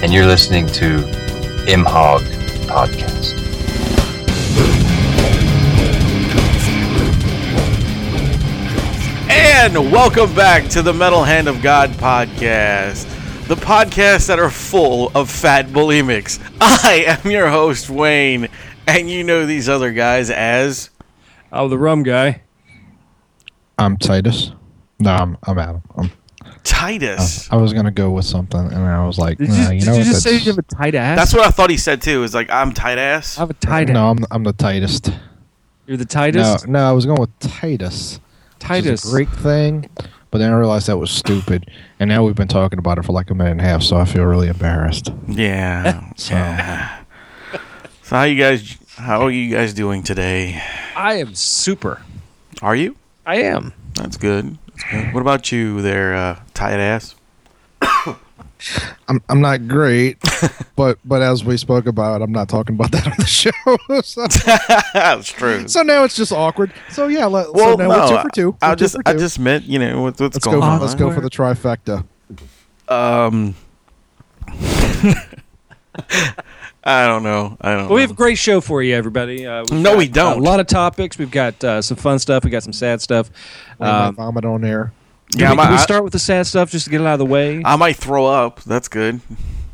and you're listening to Imhog Podcast. And welcome back to the Metal Hand of God podcast, the podcast that are full of fat bulimics. I am your host, Wayne, and you know these other guys as. Oh, the rum guy. I'm Titus. No, I'm I'm Adam. I'm, Titus. Uh, I was gonna go with something, and I was like, Did nah, you, you did know you what? just say that's- you have a tight ass? That's what I thought he said too. Is like I'm tight ass. I have a tight ass. No, I'm I'm the tightest. You're the tightest. no, I was going with Titus. which is Titus. a great thing, but then I realized that was stupid, and now we've been talking about it for like a minute and a half, so I feel really embarrassed. Yeah. So yeah. So how you guys? How are you guys doing today? I am super. Are you? I am. That's good. That's good. What about you, there, uh, tight ass? I'm I'm not great, but but as we spoke about, I'm not talking about that on the show. so, That's true. so now it's just awkward. So yeah, let, Well, so now no, we're two for two. I We're two just, for I just meant, you know, what, what's let's going go. on. Let's go for the trifecta. Um, I don't know. I don't. Well, we have a great show for you, everybody. Uh, No, got, we don't. A lot of topics. We've got uh, some fun stuff. We got some sad stuff. We Um, vomit on there. do Yeah, we, I might, do we I- start with the sad stuff just to get it out of the way? I might throw up. That's good.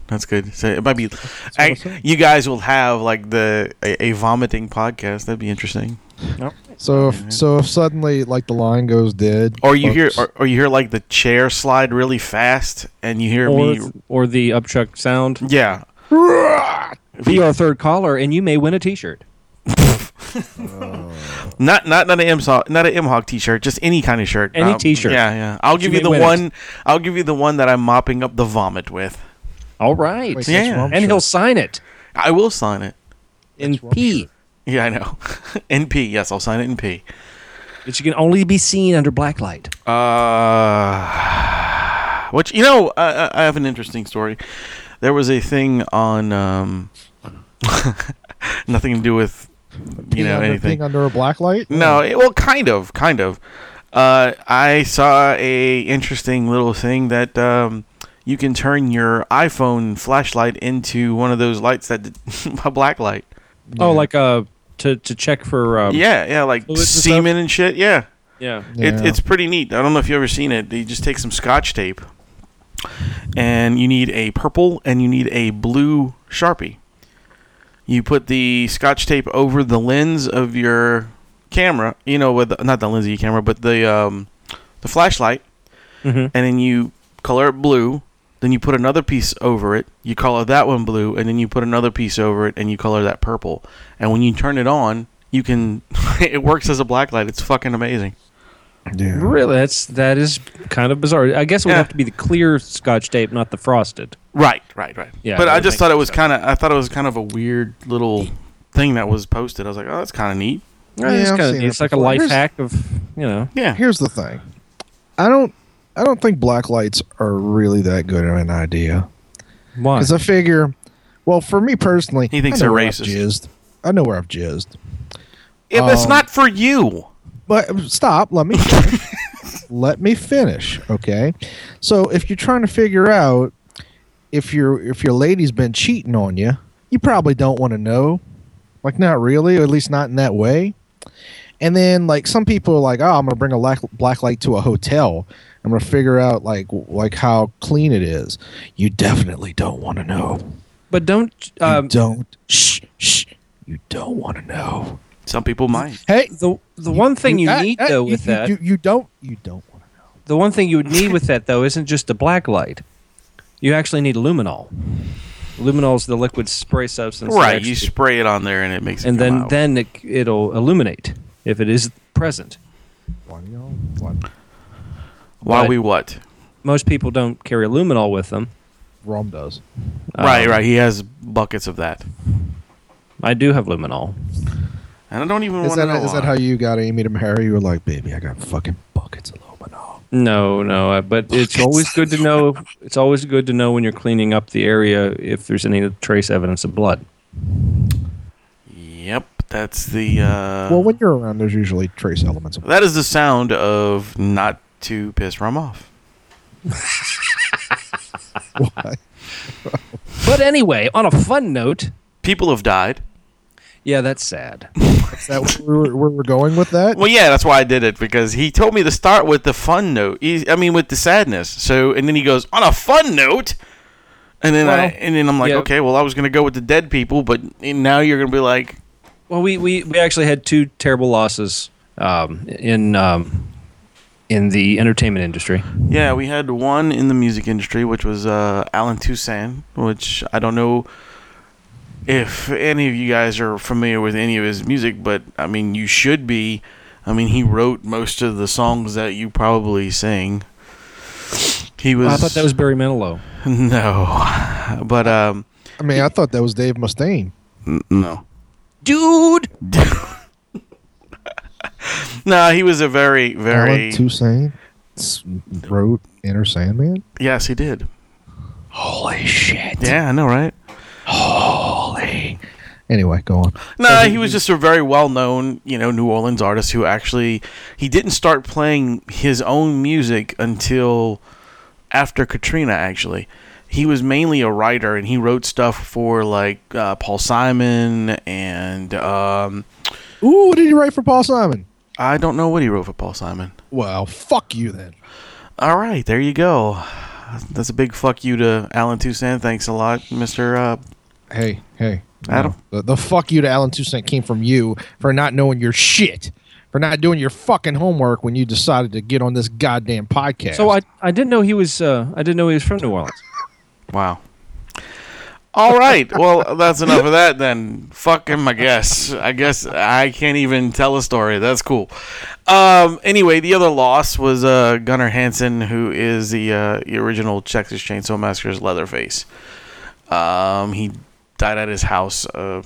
That's good. So it might be. what I, I you guys will have like the a, a vomiting podcast. That'd be interesting. Nope. So if so if suddenly like the line goes dead, Or you hear, or, or you hear like the chair slide really fast, and you hear or, me. or the upchuck sound. Yeah. Be our third caller, and you may win a T-shirt. Not not not an M not an M Hog t-shirt, just any kind of shirt. Any Um, t-shirt. Yeah, yeah. I'll give You you the may win it. one. I'll give you the one that I'm mopping up the vomit with. All right. Wait, Yeah. that's wrong and he'll sign it I will sign it. in That's wrong P. Yeah, I know. in P. Yes, I'll sign it in P. That you can only be seen under black light. Uh, which you know, I, I- I have an interesting story. There was a thing on um, nothing to do with you know under, anything. under a black light. No, it, well, kind of, kind of. Uh, I saw a interesting little thing that um, you can turn your iPhone flashlight into one of those lights that a black light. Oh, like uh, to to check for um, yeah, yeah, like fluids and semen and shit. Yeah. yeah. It, it's pretty neat. I don't know if you have ever seen it. You just take some scotch tape, and you need a purple and you need a blue sharpie. You put the scotch tape over the lens of your camera. You know, with not the lens of your camera, but the um, the flashlight, Mhm. and then you color it blue. Then you put another piece over it. You color that one blue, and then you put another piece over it, and you color that purple. And when you turn it on, you can. it works as a black light. It's fucking amazing. Yeah. Really, that's that is kind of bizarre. I guess it would Yeah. have to be the clear Scotch tape, not the frosted. Right, right, right. Yeah, but that I just thought it was kind of. I thought it was kind of a weird little thing that was posted. I was like, oh, that's kind of neat. Yeah, it's kinda seen neat. it it's like a life Here's- hack of you know. Yeah. Here's the thing. I don't I don't think black lights are really that good of an idea. Why? Because I figure, well, for me personally, He thinks I know they're where I've racist. jizzed. I know where I've jizzed. Yeah, but it's Um, not for you. But stop. Let me finish. let me finish. Okay. So if you're trying to figure out if your if your lady's been cheating on you, you probably don't want to know. Like not really, or at least not in that way. And then like some people are like, oh, I'm gonna bring a black, black light to a hotel. I'm gonna figure out like like how clean it is. You definitely don't want to know. but don't You um, don't. Shh, shh. You don't want to know. Some people might. Hey, the the one thing you, ah, need ah, though you- with you, that you, you don't. You don't want to know. the one thing you would need with that though isn't just a black light. You actually need luminol. Luminol is the liquid spray substance. Right. You spray it on there and it makes it. and come then out. then it, it'll illuminate if it is present. Why do y'all? Why? why but- we what? Most people don't carry luminol with them. Rum does. right, Um, right. He has buckets of that, I do have luminol. And I don't even Is want to know is that how you got Amy to marry? You were like, baby, I got fucking buckets of luminol. No, no, but it's always good to know. It's always good to know when you're cleaning up the area if there's any trace evidence of blood. Yep, that's the. Uh, Well, when you're around, there's usually trace elements. Of that is the sound of not to piss rum off. Why? But anyway, on a fun note, People have died. Yeah, that's sad. Is that where we're, where we're going with that? Well, yeah, that's why I did it because he told me to start with the fun note. He, I mean, with the sadness. So, and then he goes on a fun note, and then I and then I'm like, yeah. okay, well, I was gonna go with the dead people, but now you're gonna be like, Well, we, we, we actually had two terrible losses um, in um, in the entertainment industry. yeah, we had one in the music industry, which was uh, Allen Toussaint, which I don't know if any of you guys are familiar with any of his music, but I mean, you should be. I mean, he wrote most of the songs that you probably sing. He was. I thought that was Barry Manilow. No, but um, I mean, I thought that was Dave Mustaine. n- no, Dude, no. He was a very, very. Allen Toussaint s- wrote Enter Sandman. yes, he did. Holy shit! Yeah, I know, right? Holy. Anyway, go on. No, he was just a very well-known, you know, New Orleans artist who actually he didn't start playing his own music until after Katrina. Actually, he was mainly a writer, and he wrote stuff for like uh, Paul Simon and um, Ooh, what did he write for Paul Simon? I don't know what he wrote for Paul Simon. Well, fuck you then. All right, there you go. That's a big fuck you to Allen Toussaint. Thanks a lot, Mister. Uh, Hey, hey, Adam? no. The, the fuck you to Allen Toussaint came from you for not knowing your shit, for not doing your fucking homework when you decided to get on this goddamn podcast. so I, I didn't know he was uh, I didn't know he was from New Orleans. Wow. All right. Well, that's enough of that then. Fuck him, I guess. I guess I can't even tell a story. That's cool. Um, anyway, the other loss was uh, Gunnar Hansen, who is the, uh, the original Texas Chainsaw Massacre's Leatherface. Um, he died at his house uh,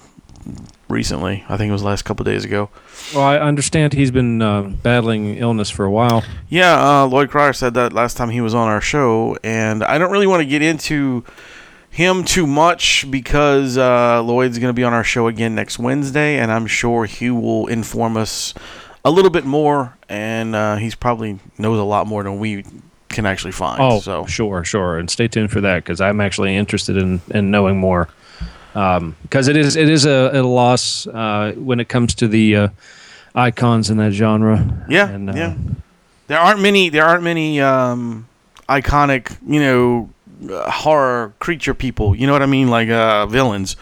recently. I think it was the last couple days ago. Well, I understand he's been uh, battling illness for a while. Yeah, uh, Lloyd Cryer said that last time he was on our show, and I don't really want to get into him too much because uh, Lloyd's going to be on our show again next Wednesday, and I'm sure he will inform us a little bit more, and uh, he's probably knows a lot more than we can actually find. Oh, so sure, sure, and stay tuned for that because I'm actually interested in, in knowing more. Because it is it is a, a loss uh, when it comes to the uh, icons in that genre. yeah, And, uh, yeah, there aren't many. There aren't many um, iconic, you know, uh, horror creature people. You know what I mean? Like uh, villains.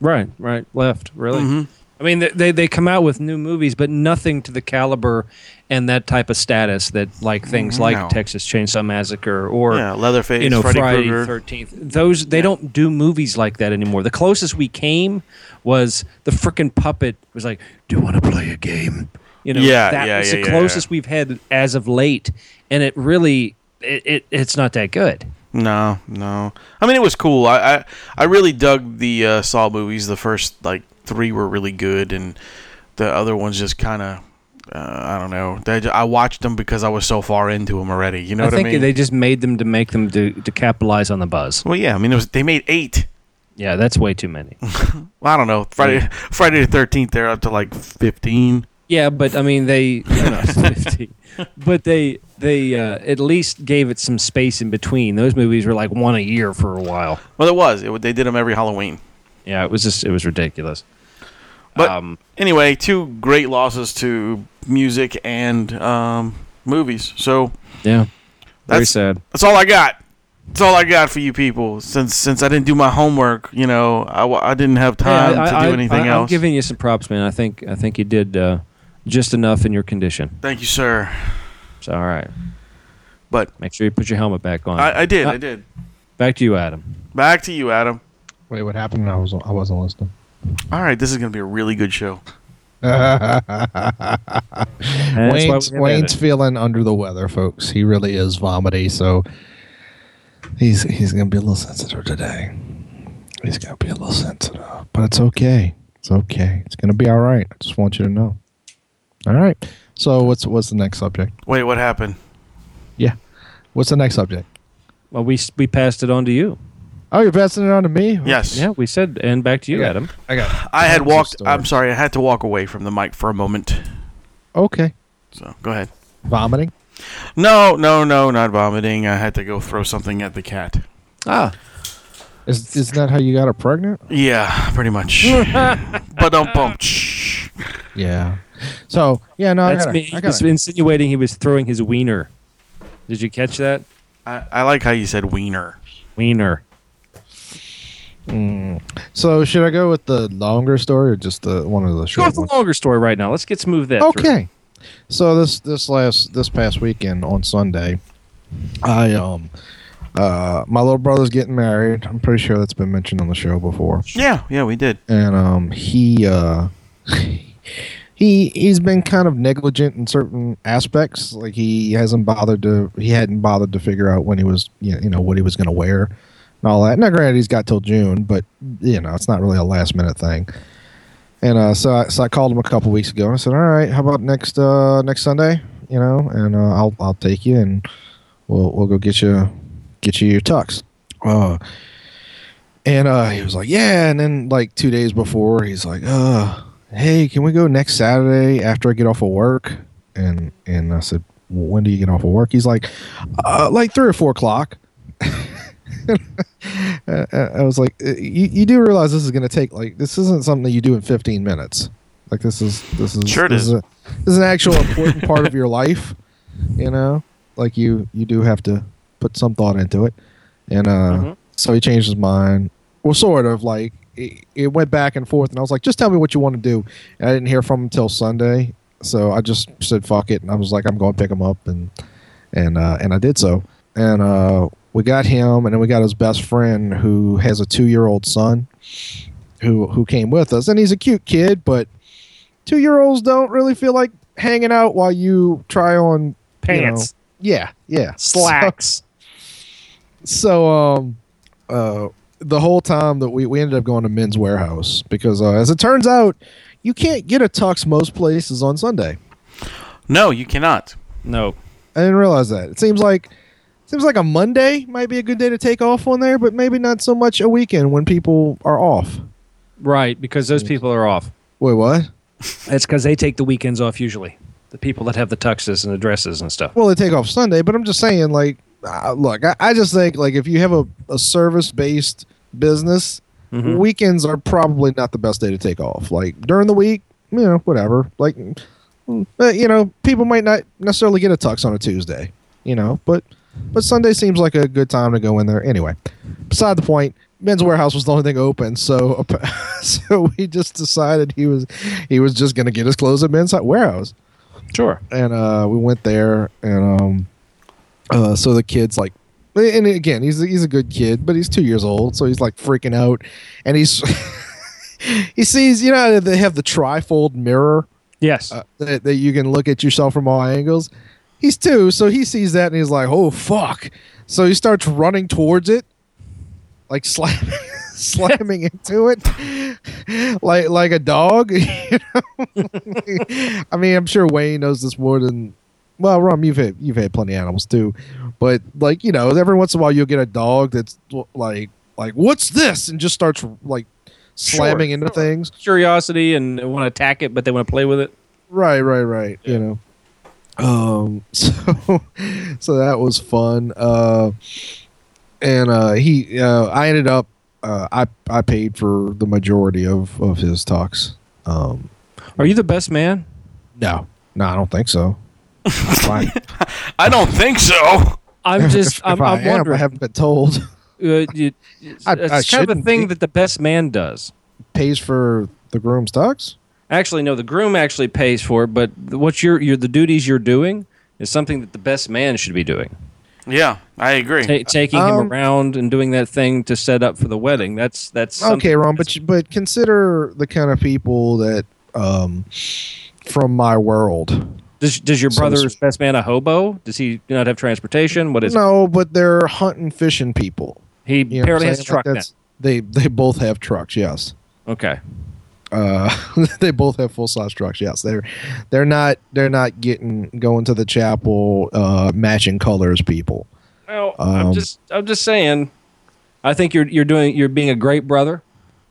Right, right, left, really. Mhm. I mean, they, they they come out with new movies, but nothing to the caliber and that type of status that like things like No. Texas Chainsaw Massacre or yeah, Leatherface, you know Freddy Friday. Thirteenth. Those they don't do movies like that anymore. The closest we came was the frickin' puppet was like, "Do you want to play a game?" You know, Yeah, that yeah, was yeah, the yeah, closest we've had as of late, and it really it, it it's not that good. No, no. I mean, it was cool. I I, I really dug the uh, Saw movies. The first like three were really good, and the other ones just kind of. Uh, I don't know. They, I watched them because I was so far into them already. You know I what I mean? they just made them to make them to, to capitalize on the buzz. well, yeah. I mean, it was they made eight. Yeah, that's way too many. Well, I don't know. Friday Friday the Thirteenth. They're up to like fifteen. Yeah, but I mean they, no, 15. but they they uh, at least gave it some space in between. Those movies were like one a year for a while. Well, it was. It, they did them every Halloween. Yeah, it was just it was ridiculous. But um, anyway, two great losses to music and um, movies. So yeah, very That's- sad. That's all I got. That's all I got for you people. Since since I didn't do my homework, you know, I, I didn't have time Hey, I, to I, do anything I, else. I'm giving you some props, man. I think I think you did uh, just enough in your condition. Thank you, sir. So all right, But make sure you put your helmet back on. I, I did. Uh, I did. Back to you, Adam. Back to you, Adam. Wait, what happened? I was I wasn't listening. All right, this is gonna be a really good show. Wayne's, Wayne's feeling under the weather, folks. He really is vomity. So He's he's gonna be a little sensitive today. He's gonna be a little sensitive, but it's okay. It's okay. It's gonna be all right. I just want you to know. All right. So what's what's the next subject? Wait, what happened? Yeah. What's the next subject? Well, we we passed it on to you. Oh, you're passing it on to me. Yes. Yeah, we said and back to you, Okay. Adam. I got. I had walked. I'm sorry. I had to walk away from the mic for a moment. Okay. So go ahead. Vomiting. No, no, no, not vomiting. I had to go throw something at the cat. Ah, Is isn't that how you got her pregnant? Yeah, pretty much. but don't bump. Yeah. So yeah, no, I that's got. me. I He got. was insinuating he was throwing his wiener. Did you catch that? I, I like how you said wiener. Wiener. So should I go with the longer story or just the one of the Go short with the ones? longer story right now. Let's get smooth that. through. Okay. So this this last this past weekend on Sunday, I um uh my little brother's getting married. I'm pretty sure that's been mentioned on the show before. Yeah, yeah, we did. And um he uh he he's been kind of negligent in certain aspects. Like he hasn't bothered to he hadn't bothered to figure out when he was you know what he was going to wear and all that. Now granted he's got till June, but you know, it's not really a last minute thing. And uh, so, I, so I called him a couple weeks ago and I said, "All right, how about next uh, next Sunday? You know, and uh, I'll I'll take you and we'll we'll go get you get you your tux." Uh, and uh, he was like, "Yeah." And then like two days before, he's like, "Uh, hey, can we go next Saturday after I get off of work?" And and I said, well, "When do you get off of work?" He's like, uh, "Like three or four o'clock." I was like, uh, you, you do realize this is going to take like this isn't something that you do in 15 minutes. Like this is this is Sure this is. is, a, this is an actual important part of your life. You know, like you you do have to put some thought into it. And uh, Mm-hmm. so he changed his mind. Well, sort of like it, it went back and forth, and I was like, just tell me what you want to do. And I didn't hear from him until Sunday, so I just said fuck it, and I was like, I'm going to pick him up, and and uh, and I did so. And uh, we got him, and then we got his best friend who has a two year old son, who who came with us, and he's a cute kid, but two year olds don't really feel like hanging out while you try on you Pants, know- yeah, yeah, slacks. So, um, uh, the whole time that we, we ended up going to Men's Wearhouse because, uh, as it turns out, you can't get a tux most places on Sunday. No, you cannot. No. I didn't realize that. It seems like seems like a Monday might be a good day to take off on there, but maybe not so much a weekend when people are off. Right, because those people are off. Wait, what? It's because they take the weekends off usually. The people that have the tuxes and the dresses and stuff. Well, they take off Sunday, but I'm just saying, like, uh, look, I, I just think like if you have a, a service based business, Mhm. weekends are probably not the best day to take off. Like during the week, you know, whatever. Like, mm, uh, you know, people might not necessarily get a tux on a Tuesday, you know, but but Sunday seems like a good time to go in there. Anyway, beside the point. Men's Wearhouse was the only thing open, so so we just decided he was he was just gonna get his clothes at Men's Wearhouse Sure. and uh, we went there, and um, uh, so the kid's like, and again, he's he's a good kid, but he's two years old, so he's like freaking out, and he's he sees, you know, they have the trifold mirror Yes. uh, that, that you can look at yourself from all angles. He's two, so he sees that, and he's like, oh fuck! So he starts running towards it, like slamming. slamming into it like like a dog you know? I mean, I'm sure Wayne knows this more than well, Rum. You've had you've had plenty of animals too, but like you know, every once in a while you'll get a dog that's like like what's this and just starts like slamming into things. Curiosity and want to attack it, but they want to play with it. Right, right, right. You know. Um. So, so that was fun. Uh, and uh, he, uh, I ended up, uh, I I paid for the majority of of his talks. Um. Are you the best man? No, no, I don't think so. Fine. I don't think so. I'm just. If I'm, I I'm am, I haven't been told. uh, you, it's I- I kind of a thing be. that the best man does. Pays for the groom's tux. Actually, no. The groom actually pays for it, but what you're, you're the duties you're doing is something that the best man should be doing. Yeah, I agree. Ta- taking Um, him around and doing that thing to set up for the wedding. That's that's Okay, Ron, but you- but consider the kind of people that, um, from my world, Does does your So brother's best man a hobo? Does he not have transportation? What is no, but they're hunting, fishing people. he? You apparently has a saying? Like truck now. They they both have trucks. Yes. Okay. Uh, they both have full size trucks. Yes, they're they're not they're not getting going to the chapel uh, matching colors. People. Well, I'm Um, just I'm just saying. I think you're you're doing you're being a great brother,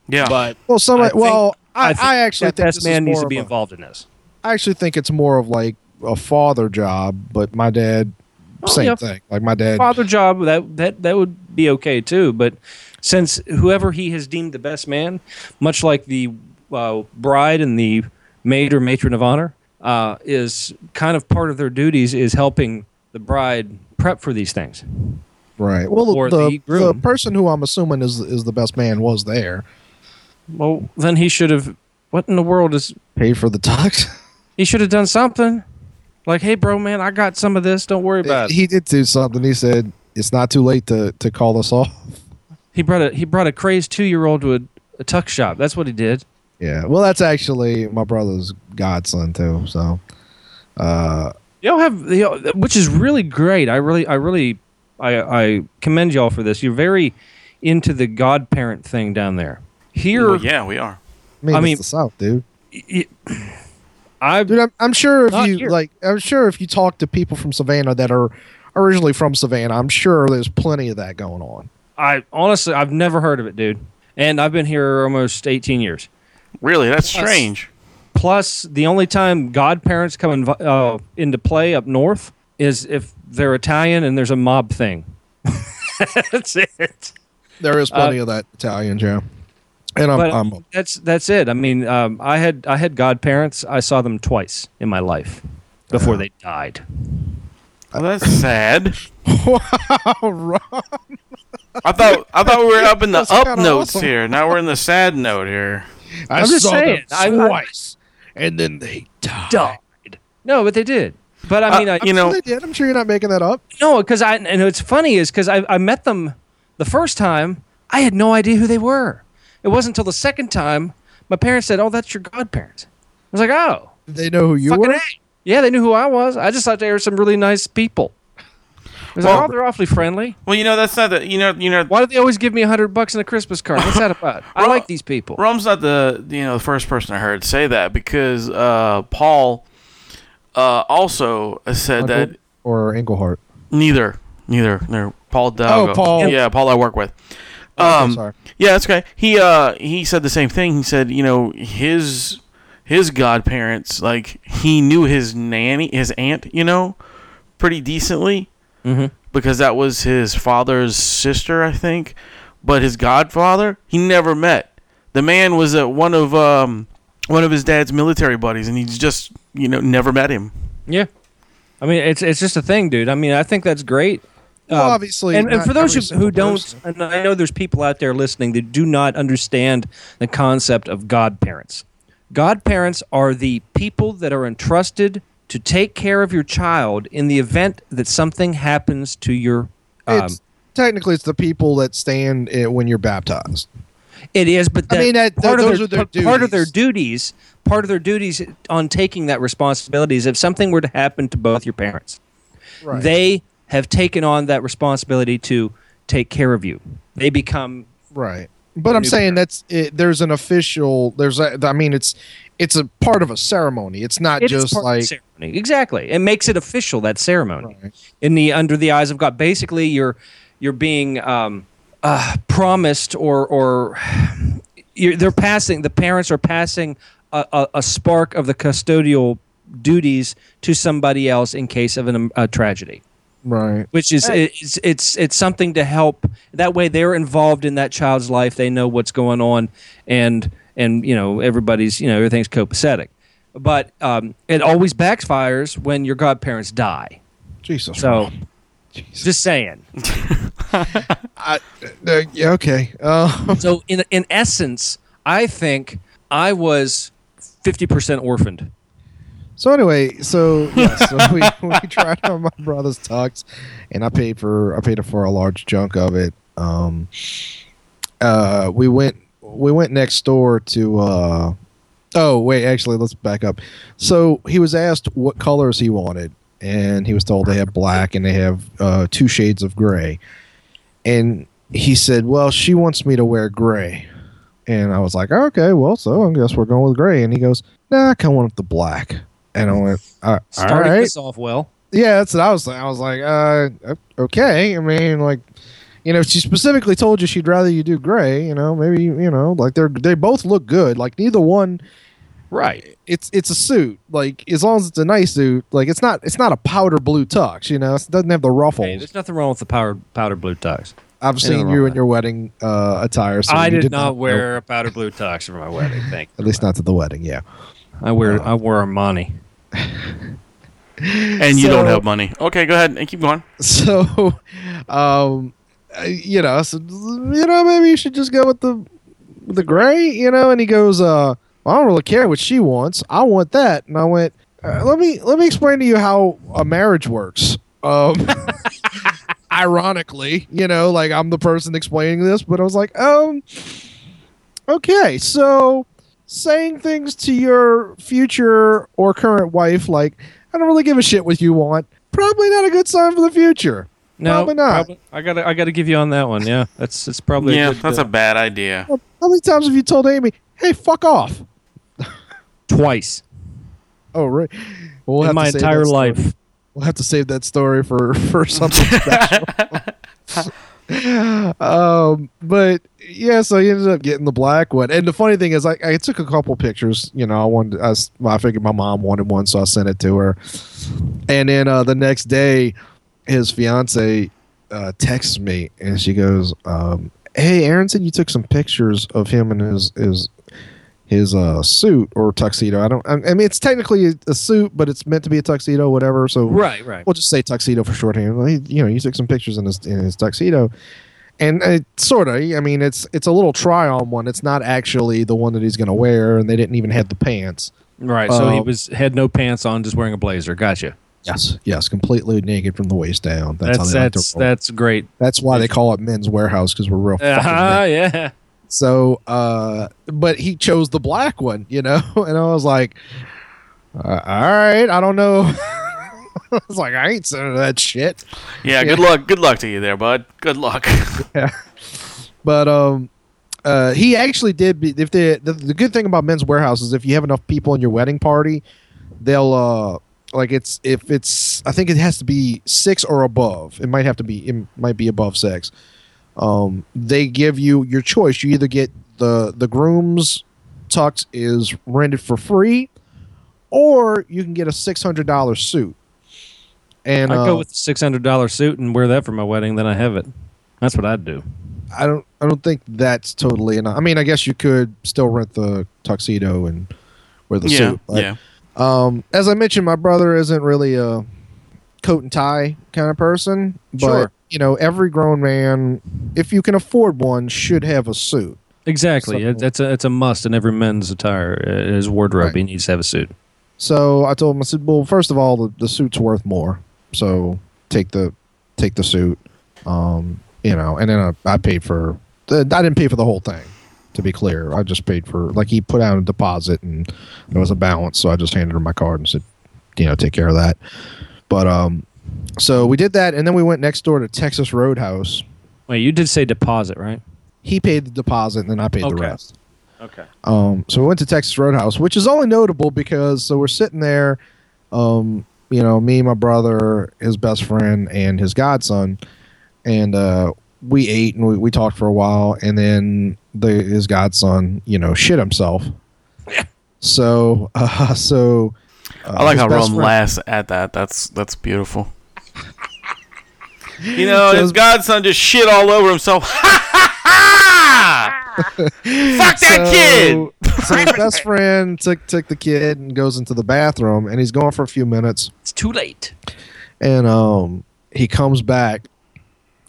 Yeah. but Well, some I think- well, I, I, think actually that think best this man is needs to be of a- involved in this. I actually think it's more of like a father job, but my dad, Oh, same yeah. thing. Like my dad, Father job that that that would be okay too, but since whoever he has deemed the best man, much like the uh, bride and the maid or matron of honor, uh, is kind of part of their duties is helping the bride prep for these things. right? Well, the, the the person who I'm assuming is is the best man was there, Well, then he should have. What in the world is? paid for the tux. He should have done something. Like, hey, bro, man, I got some of this. Don't worry about it. he did do something. He said it's not too late to to call us off. He brought a he brought a crazed two year old to a, a tuck shop. That's what he did. Yeah, well, that's actually my brother's godson too. So, uh, Y'all have, you know, which is really great. I really, I really, I, I commend y'all for this. You're very into the godparent thing down there. Here, Well, yeah, we are. I mean, I it's mean- the South, dude. y- I, Dude, I'm, I'm sure if you here. like, I'm sure if you talk to people from Savannah that are originally from Savannah, I'm sure there's plenty of that going on. I honestly, I've never heard of it, dude. And I've been here almost 18 years. Really, that's Plus- strange. Plus, the only time godparents come in, uh, into play up north is if they're Italian and there's a mob thing. That's it. There is plenty of that Italian, yeah. And I'm, Uh, but I'm that's that's it. I mean, um, I had I had godparents. I saw them twice in my life before they died. Well, that's sad. all right. I thought I thought we were up in the That's up notes awesome. here. Now we're in the sad note here. I I'm just saw saying, I- them I- twice, and then they died. Died. No, but they did. But I Uh, mean, I, you You know- know, they did. I'm sure you're not making that up. no, because I and what's funny is because I I met them the first time. I had no idea who they were. It wasn't until the second time my parents said, "Oh, that's your godparents." I was like, "Oh, Did they know who you were? A. Yeah, they knew who I was. I just thought they were some really nice people. I was Well- like, "Oh, they're awfully friendly." Well, you know that's not the you know you know Why do they always give me a hundred bucks in a Christmas card? What's that about? I Well, like these people. Rum's not the you know the first person I heard say that because uh, Paul uh, also said that or Englehart. neither neither neither Paul Dalgo. Oh, Paul. Yeah, Paul I work with. Okay, Um, sorry. Yeah, that's okay. He uh he said the same thing. He said, you know, his his godparents, like he knew his nanny, his aunt, you know, pretty decently Mhm. because that was his father's sister, I think. But his godfather, he never met. The man was uh, one of um one of his dad's military buddies, and he's just you know never met him. Yeah, I mean, it's it's just a thing, dude. I mean, I think that's great. Well, Um, obviously, and, and for those who, who don't, and I know there's people out there listening that do not understand the concept of godparents. Godparents are the people that are entrusted to take care of your child in the event that something happens to your. Um, it's technically it's the people that stand when you're baptized. It is, but I mean, that- part, those of are their, their part of their duties. duties, part of their duties on taking that responsibility is if something were to happen to both your parents, Right. they have taken on that responsibility to take care of you. They become Right. But I'm saying that's it, there's an official. There's a. I mean, it's it's a part of a ceremony. It's not it is just part of the like ceremony. Exactly, it makes it official that ceremony Right. in the under the eyes of God. Basically, you're you're being um, uh, promised or or you're, they're passing. The parents are passing a, a, a spark of the custodial duties to somebody else in case of an, a tragedy. Right. which is it's, it's it's something to help that way they're involved in that child's life they know what's going on and and you know everybody's you know everything's copacetic but um, it always backfires when your godparents die Jesus. so Jesus. just saying I, uh, yeah. Okay. Uh, so in in essence i think i was 50% orphaned so anyway, so yeah, so we, we tried on my brother's tux, and I paid for I paid for a large chunk of it. Um, uh, we went we went next door to uh Oh wait, actually, let's back up. So he was asked what colors he wanted, and he was told they have black and they have uh, two shades of gray. And he said, "Well, she wants me to wear gray." And I was like, "Okay, well, so I guess we're going with gray." And he goes, "Nah, I kind of want the black." And I went, uh, "All Starting this off well. Yeah, that's what I was. I was like, uh, okay. I mean, like, you know, she specifically told you she'd rather you do gray. You know, maybe you know, like they're they both look good. Like neither one. Right. It's it's a suit. Like as long as it's a nice suit. Like it's not it's not a powder blue tux. You know, it doesn't have the ruffles. Hey, there's nothing wrong with the powder powder blue tux. I've seen you in your wedding uh, attire. So I you did, not know- wear a powder blue tux for my wedding. Thank you. At least not to the wedding. Yeah. I wear I wear Armani. And you don't have money. Okay, go ahead and keep going. So, um, you know, so, you know, maybe you should just go with the with the gray, you know. And he goes, uh, I don't really care what she wants. I want that. And I went, uh, let me let me explain to you how a marriage works. Um, ironically, you know, like I'm the person explaining this, but I was like, um, okay, so saying things to your future or current wife like, I don't really give a shit what you want. Probably not a good sign for the future. No, Probably not. I gotta I gotta give you on that one. Yeah, that's it's probably yeah, a good, that's uh, a bad idea. Well, How many times have you told Amy, "Hey, fuck off"? twice Oh, right. We'll in my entire life. We'll have to save that story for for something special. um, but yeah, so he ended up getting the black one. And the funny thing is, I, I took a couple pictures. You know, I wanted, I, I figured my mom wanted one, so I sent it to her. And then uh, the next day, his fiance uh, texts me, and she goes, um, "Hey, Aaron said you took some pictures of him and his his his uh, suit or tuxedo. I don't. I, mean, it's technically a, suit, but it's meant to be a tuxedo, whatever. So Right, right. we'll just say tuxedo for shorthand. Well, he- you know, you took some pictures in his in his tuxedo, and it sort of. I mean, it's it's a little try on one. It's not actually the one that he's going to wear, and they didn't even have the pants. Right. So he Um, was had no pants on, just wearing a blazer. Gotcha. Yes, yes, completely naked from the waist down. That's That's how they like that's that's great. That's why they call it men's warehouse because we're real. fucking Uh-huh, yeah. So, uh, but he chose the black one, you know, and I was like, uh, all right, I don't know. I was like, I ain't sending that shit. Yeah, good luck. Good luck to you there, bud. Good luck. yeah. But um, uh, he actually did. Be, if the, the the good thing about men's warehouse is if you have enough people in your wedding party, they'll uh like it's if it's I think it has to be six or above. It might have to be it might be above six. Um, they give you your choice. You either get the the groom's tux is rented for free, or you can get a six hundred dollar suit. And I'd uh, go with the six hundred dollar suit and wear that for my wedding. Then I have it. That's what I'd do. I don't I don't think that's totally enough. I mean, I guess you could still rent the tuxedo and wear the yeah, suit. but, yeah. Um, as I mentioned, my brother isn't really a coat and tie kind of person, but Sure. You know, every grown man, if you can afford one, should have a suit. Exactly. It's a it's a must in every men's attire. uh, His wardrobe. Right. He needs to have a suit. So I told him, I said, well, first of all, the, the suit's worth more, so take the take the suit. Um, you know, and then I, I paid for. I didn't pay for the whole thing. To be clear, I just paid for like he put out a deposit and there was a balance, so I just handed him my card and said, you know, take care of that. But um, so we did that, and then we went next door to Texas Roadhouse. Wait, you did say deposit, right? He paid the deposit, and then I paid the rest. Okay. Um, so we went to Texas Roadhouse, which is only notable because so we're sitting there, um, you know, me, my brother, his best friend, and his godson, and uh, we ate and we, we talked for a while, and then the his godson, you know, shit himself. Yeah. So, uh, so uh, I like how Rum friend- laughs at that. That's that's beautiful. You know, So- his godson just shit all over himself. Fuck that kid! so his best friend took took the kid and goes into the bathroom, and he's gone for a few minutes. It's too late. And um, he comes back.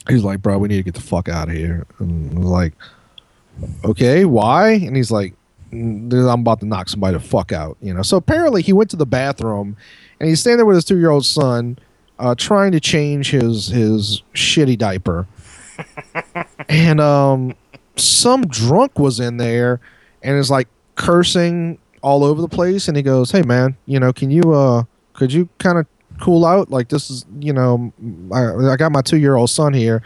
He's like, "Bro, we need to get the fuck out of here." And I was like, "Okay, why?" And he's like, "Mm, "I'm about to knock somebody the fuck out." You know. So apparently, he went to the bathroom, and he's standing there with his two year old son, uh, trying to change his his shitty diaper. and um, some drunk was in there, and is like cursing all over the place, and he goes, "Hey man, you know, can you uh, could you kind of cool out? Like this is, you know, I, I got my two year old son here,"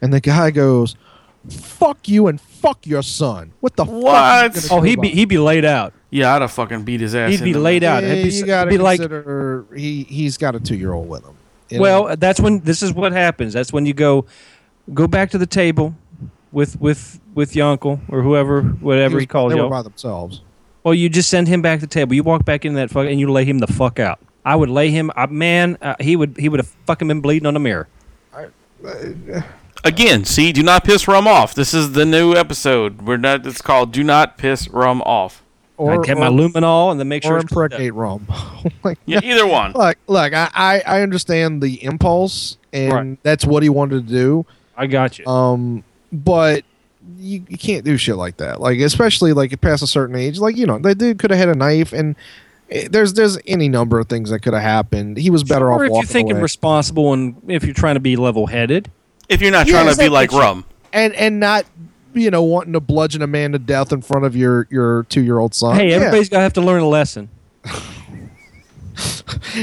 and the guy goes, "Fuck you and fuck your son. What the What? fuck? is Oh, he'd be he'd be laid out. Yeah, I'd have fucking beat his ass. He'd be laid out. Yeah, It'd be, you got to it'd be like consider he he's got a two year old with him. You know? Well, that's when this is what happens. That's when you go go back to the table with with with your uncle or whoever, whatever he, was- calls you. were by themselves. Or you just send him back to the table. You walk back in that fuck and you lay him the fuck out. I would lay him. Uh, man, uh, he would he would have fucking been bleeding on the mirror. Again, see, do not piss rum off. This is the new episode. We're not. It's called "Do Not Piss Rum Off." Or, I'd get my or, luminol and then make sure or it's cleaned up. impregnate rum. like, Yeah, either one. look, look, I, I, I understand the impulse, and Right. that's what he wanted to do. I got you. Um, but you, you can't do shit like that. Like especially like past a certain age. Like you know, the dude could have had a knife, and eh, there's there's any number of things that could have happened. He was better off or if you're walking thinking away. responsible and if you're trying to be level headed. If you're not Yeah, trying to be like rum, and and not you know wanting to bludgeon a man to death in front of your your two year old son. hey, Yeah. everybody's got to have to learn a lesson.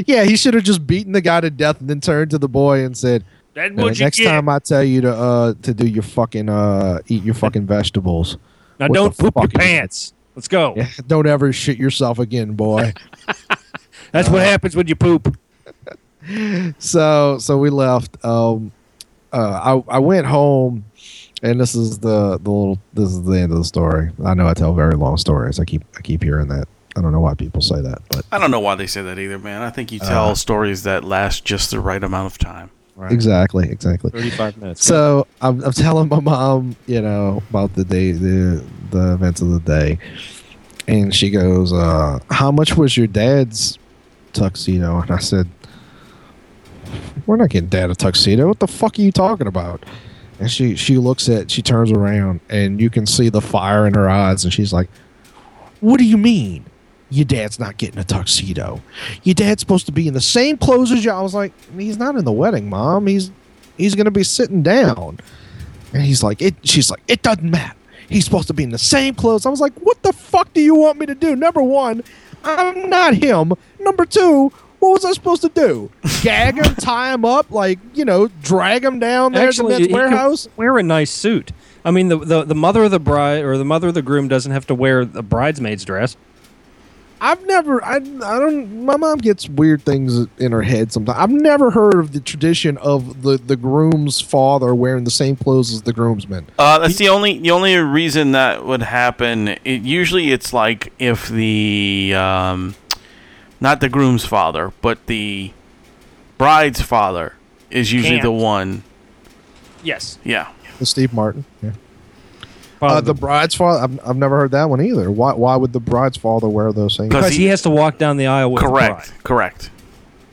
Yeah, he should have just beaten the guy to death and then turned to the boy and said, That's "Uh, "Next time I tell you to uh to do your fucking uh eat your fucking vegetables, now don't poop your fuck is- pants. Let's go. yeah, don't ever shit yourself again, boy." That's what happens when you poop. so so we left. Um, uh, I I went home, and this is the the little this is the end of the story. I know I tell very long stories. I keep I keep hearing that. I don't know why people say that, but I don't know why they say that either, man. I think you tell Uh. stories that last just the right amount of time. exactly exactly. Thirty-five minutes. So I'm, I'm telling my mom, you know, about the day, the the events of the day, and she goes, uh, "How much was your dad's tuxedo?" And I said, "We're not getting dad a tuxedo. What the fuck are you talking about?" And she she looks at, she turns around, and you can see the fire in her eyes, and she's like, "What do you mean?" Your dad's not getting a tuxedo. Your dad's supposed to be in the same clothes as you. I was like, he's not in the wedding, mom. He's he's gonna be sitting down. And he's like, it she's like, it doesn't matter. He's supposed to be in the same clothes. I was like, what the fuck do you want me to do? Number one, I'm not him. Number two, what was I supposed to do? Gag him, tie him up, like, you know, drag him down there Actually, to he the warehouse? wear a nice suit. I mean, the, the the mother of the bride or the mother of the groom doesn't have to wear the bridesmaid's dress. I've never, I, I don't, my mom gets weird things in her head sometimes. I've never heard of the tradition of the, the groom's father wearing the same clothes as the groomsmen. Uh, that's the only the only reason that would happen. It, usually, it's like if the um, not the groom's father, but the bride's father is usually Can't. the one. Yes. Yeah, The Steve Martin. Yeah. Uh, the bride's father. I've, I've never heard that one either. Why? Why would the bride's father wear those things? Because because he, he- has to walk down the aisle with the correct, bride. correct.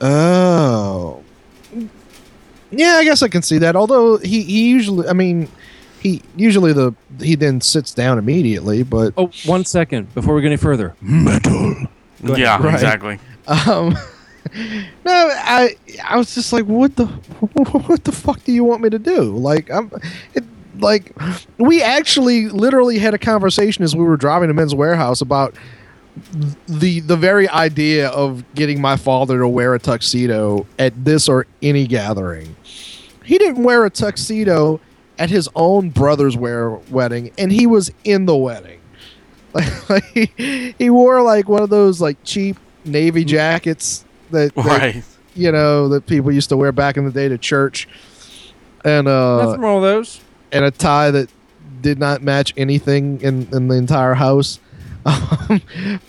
Oh. Yeah, I guess I can see that. Although he, he usually, I mean, he usually the he then sits down immediately. But Oh, one second before we go any further. Metal. Go. Yeah, Right. exactly. um, no, I I was just like, what the what the fuck do you want me to do? Like I'm, it, like we actually literally had a conversation as we were driving to Men's Wearhouse about the the very idea of getting my father to wear a tuxedo at this or any gathering. He didn't wear a tuxedo at his own brother's wear wedding, and he was in the wedding. Like, like he, he wore like one of those like cheap navy jackets that, that, Right. you know that people used to wear back in the day to church, and uh, Nothing wrong with those. and a tie that did not match anything in, in the entire house. Um,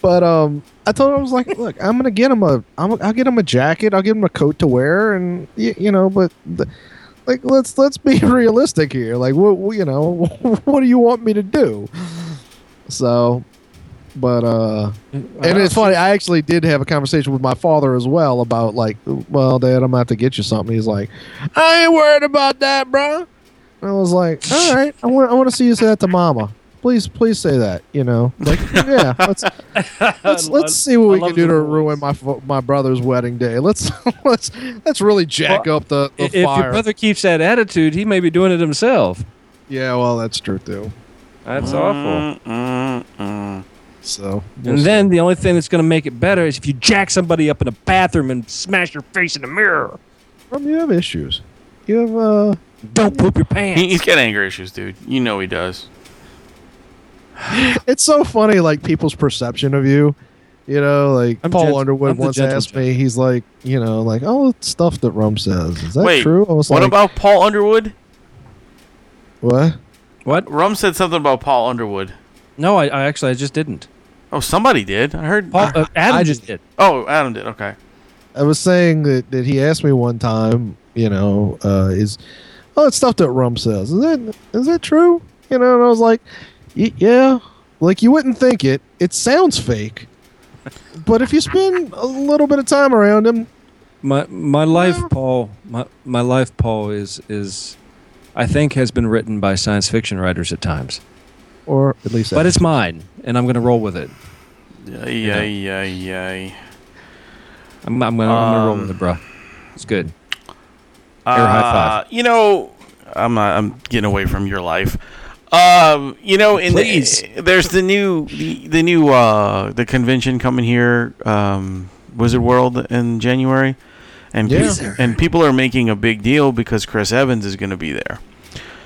but um, I told him I was like, look, I'm gonna get him a, I'm, I'll get him a jacket, I'll get him a coat to wear, and you, you know, but the, like let's let's be realistic here. Like, what- you know, what do you want me to do? So, but uh, and it's funny. I actually did have a conversation with my father as well about like, well, Dad, I'm have to get you something. He's like, I ain't worried about that, bro. And I was like, all right, I want I want to see you say that to Mama. Please, please say that. You know, like, yeah, let's let's, let's see what we can do to voice. ruin my my brother's wedding day. Let's let's let's really jack up the, the if fire. your brother keeps that attitude, he may be doing it himself. yeah, well, that's true too. That's Mm. awful. Mm, mm. So And we'll see. then the only thing that's going to make it better is if you jack somebody up in a bathroom and smash your face in the mirror. Um, you have issues. You have uh. Don't poop your pants. He, he's got anger issues, dude. You know he does. It's so funny, like people's perception of you. You know, like I'm Paul gent- Underwood I'm the once gentle asked me. He's like, you know, like, all the stuff that Rum says. Is that Wait, true? I was what like, about Paul Underwood? what? What? Rum said something about Paul Underwood. No, I, I actually I just didn't. Oh, somebody did. I heard. Paul, uh, Adam I just just- did. oh, Adam did. Okay. I was saying that, that he asked me one time, you know, uh, is oh, it's stuff that Rum says. Is that is that true? You know, and I was like, y- yeah, like you wouldn't think it. It sounds fake, but if you spend a little bit of time around him, My my life, Paul. My my life, Paul, is is, I think has been written by science fiction writers at times, or at least, but it's mine, and I'm going to roll with it. Yeah, yeah, yeah, yeah. I'm I'm going to gonna roll Um, with it, bro. It's good. Air high five. Uh, You know, I'm not. I'm getting away from your life. Um, you know, in Please. The, there's the new the, the new uh the convention coming here, um, Wizard World in January, and Yeah. pe- and people are making a big deal because Chris Evans is going to be there.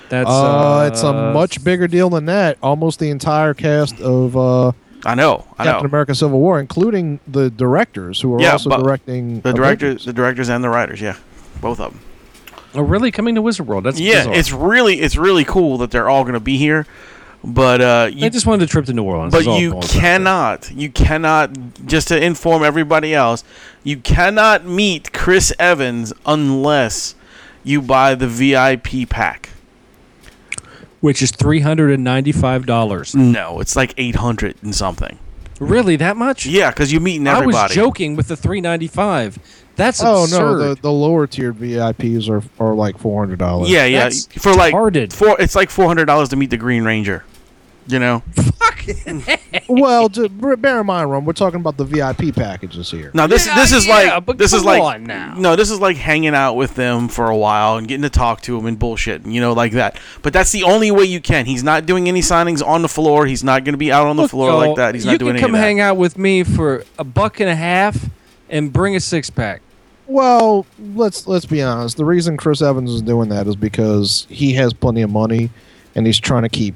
That's uh, it's a uh, much bigger deal than that. Almost the entire cast of uh, I know, I know. Captain America: Civil War, including the directors who are Yeah, also directing The directors, the directors, and the writers. Yeah, both of them. Oh, really coming to Wizard World? That's Yeah, bizarre. it's really it's really cool that they're all going to be here, but uh, you I just wanted a trip to New Orleans. But all you it boils down to. cannot, you cannot, just to inform everybody else, you cannot meet Chris Evans unless you buy the VIP pack. which is three hundred and ninety-five dollars. No, it's like 800 and something. Really, that much? Yeah, because you're meeting I was joking with the three ninety-five. That's Oh absurd. no, the, the lower tiered VIPs are are like four hundred dollars. Yeah, yeah. That's for like retarded. four, it's like $400 to meet the Green Ranger. You know? well, to, bear in mind, Ron, we're talking about the VIP packages here. Now this Yeah, this is yeah, like this is like now. no this is like hanging out with them for a while and getting to talk to them and bullshit you know like that. But that's the only way you can. He's not doing any signings on the floor. He's not going to be out on the Look, floor y'all, like that. He's not doing You can come hang out with me for a buck and a half and bring a six pack. Well, let's let's be honest. The reason Chris Evans is doing that is because he has plenty of money, and he's trying to keep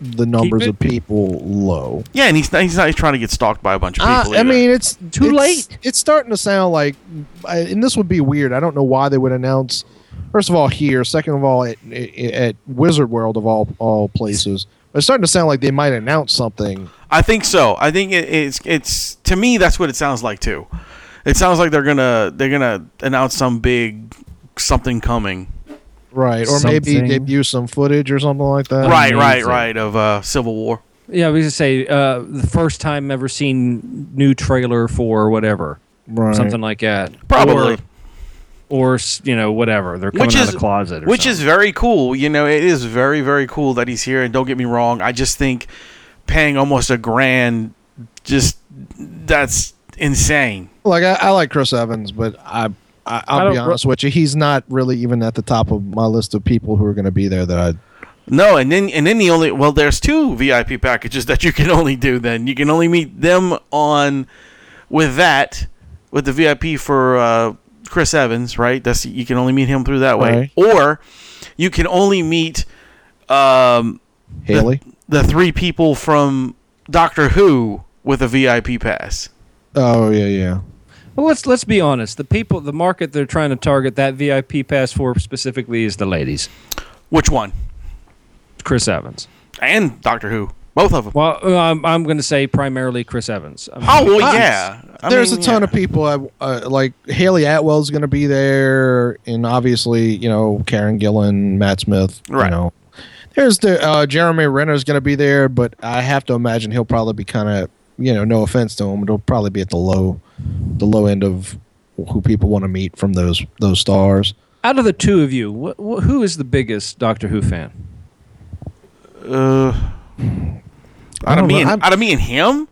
the numbers of people low. Yeah, and he's not, he's not trying to get stalked by a bunch of Uh, people. I mean, it's Too it's- late. It's starting to sound like, I- and this would be weird. I don't know why they would announce. First of all, here. Second of all, at, at Wizard World of all all places, it's starting to sound like they might announce something. I think so. I think it, it's it's to me that's what it sounds like too. It sounds like they're gonna they're gonna announce some big something coming. Right, or maybe Something. debut some footage or something like that. right, right, amazing. right. Of uh, Civil War. Yeah, we just say uh, the first time ever seen new trailer for whatever, right. something like that. Probably. Or, or you know, whatever. They're coming Which out is- of the closet. Or Which is very cool. You know, it is very, very cool that he's here. And don't get me wrong, I just think paying almost a grand, just that's insane. Like I, I like Chris Evans, but I, I I'll I be don't- honest with you, he's not really even at the top of my list of people who are going to be there. That I No, and then and then the only well, there's two VIP packages that you can only do. Then you can only meet them on with that with the VIP for uh, Chris Evans, right? That's you can only meet him through that way, Right. or you can only meet um, Hayley. the three people from Doctor Who with a VIP pass. Oh yeah, yeah. Well, let's let's be honest. The people, the market they're trying to target that VIP pass for specifically is the ladies. Which one? Chris Evans. And Doctor Who, both of them. Well, uh, I'm, I'm going to say primarily Chris Evans. I mean, Oh well, yeah. I There's mean, a ton yeah. of people. Uh, uh, like Hayley Atwell's going to be there, and obviously, you know, Karen Gillan, Matt Smith. Right. You know, there's the uh, Jeremy Renner's going to be there, but I have to imagine he'll probably be kind of, you know, no offense to him, but he'll probably be at the low, the low end of who people want to meet from those those stars. out of the two of you, wh- wh- who is the biggest Doctor Who fan? Uh, I out of don't me and I'm- out of me and him.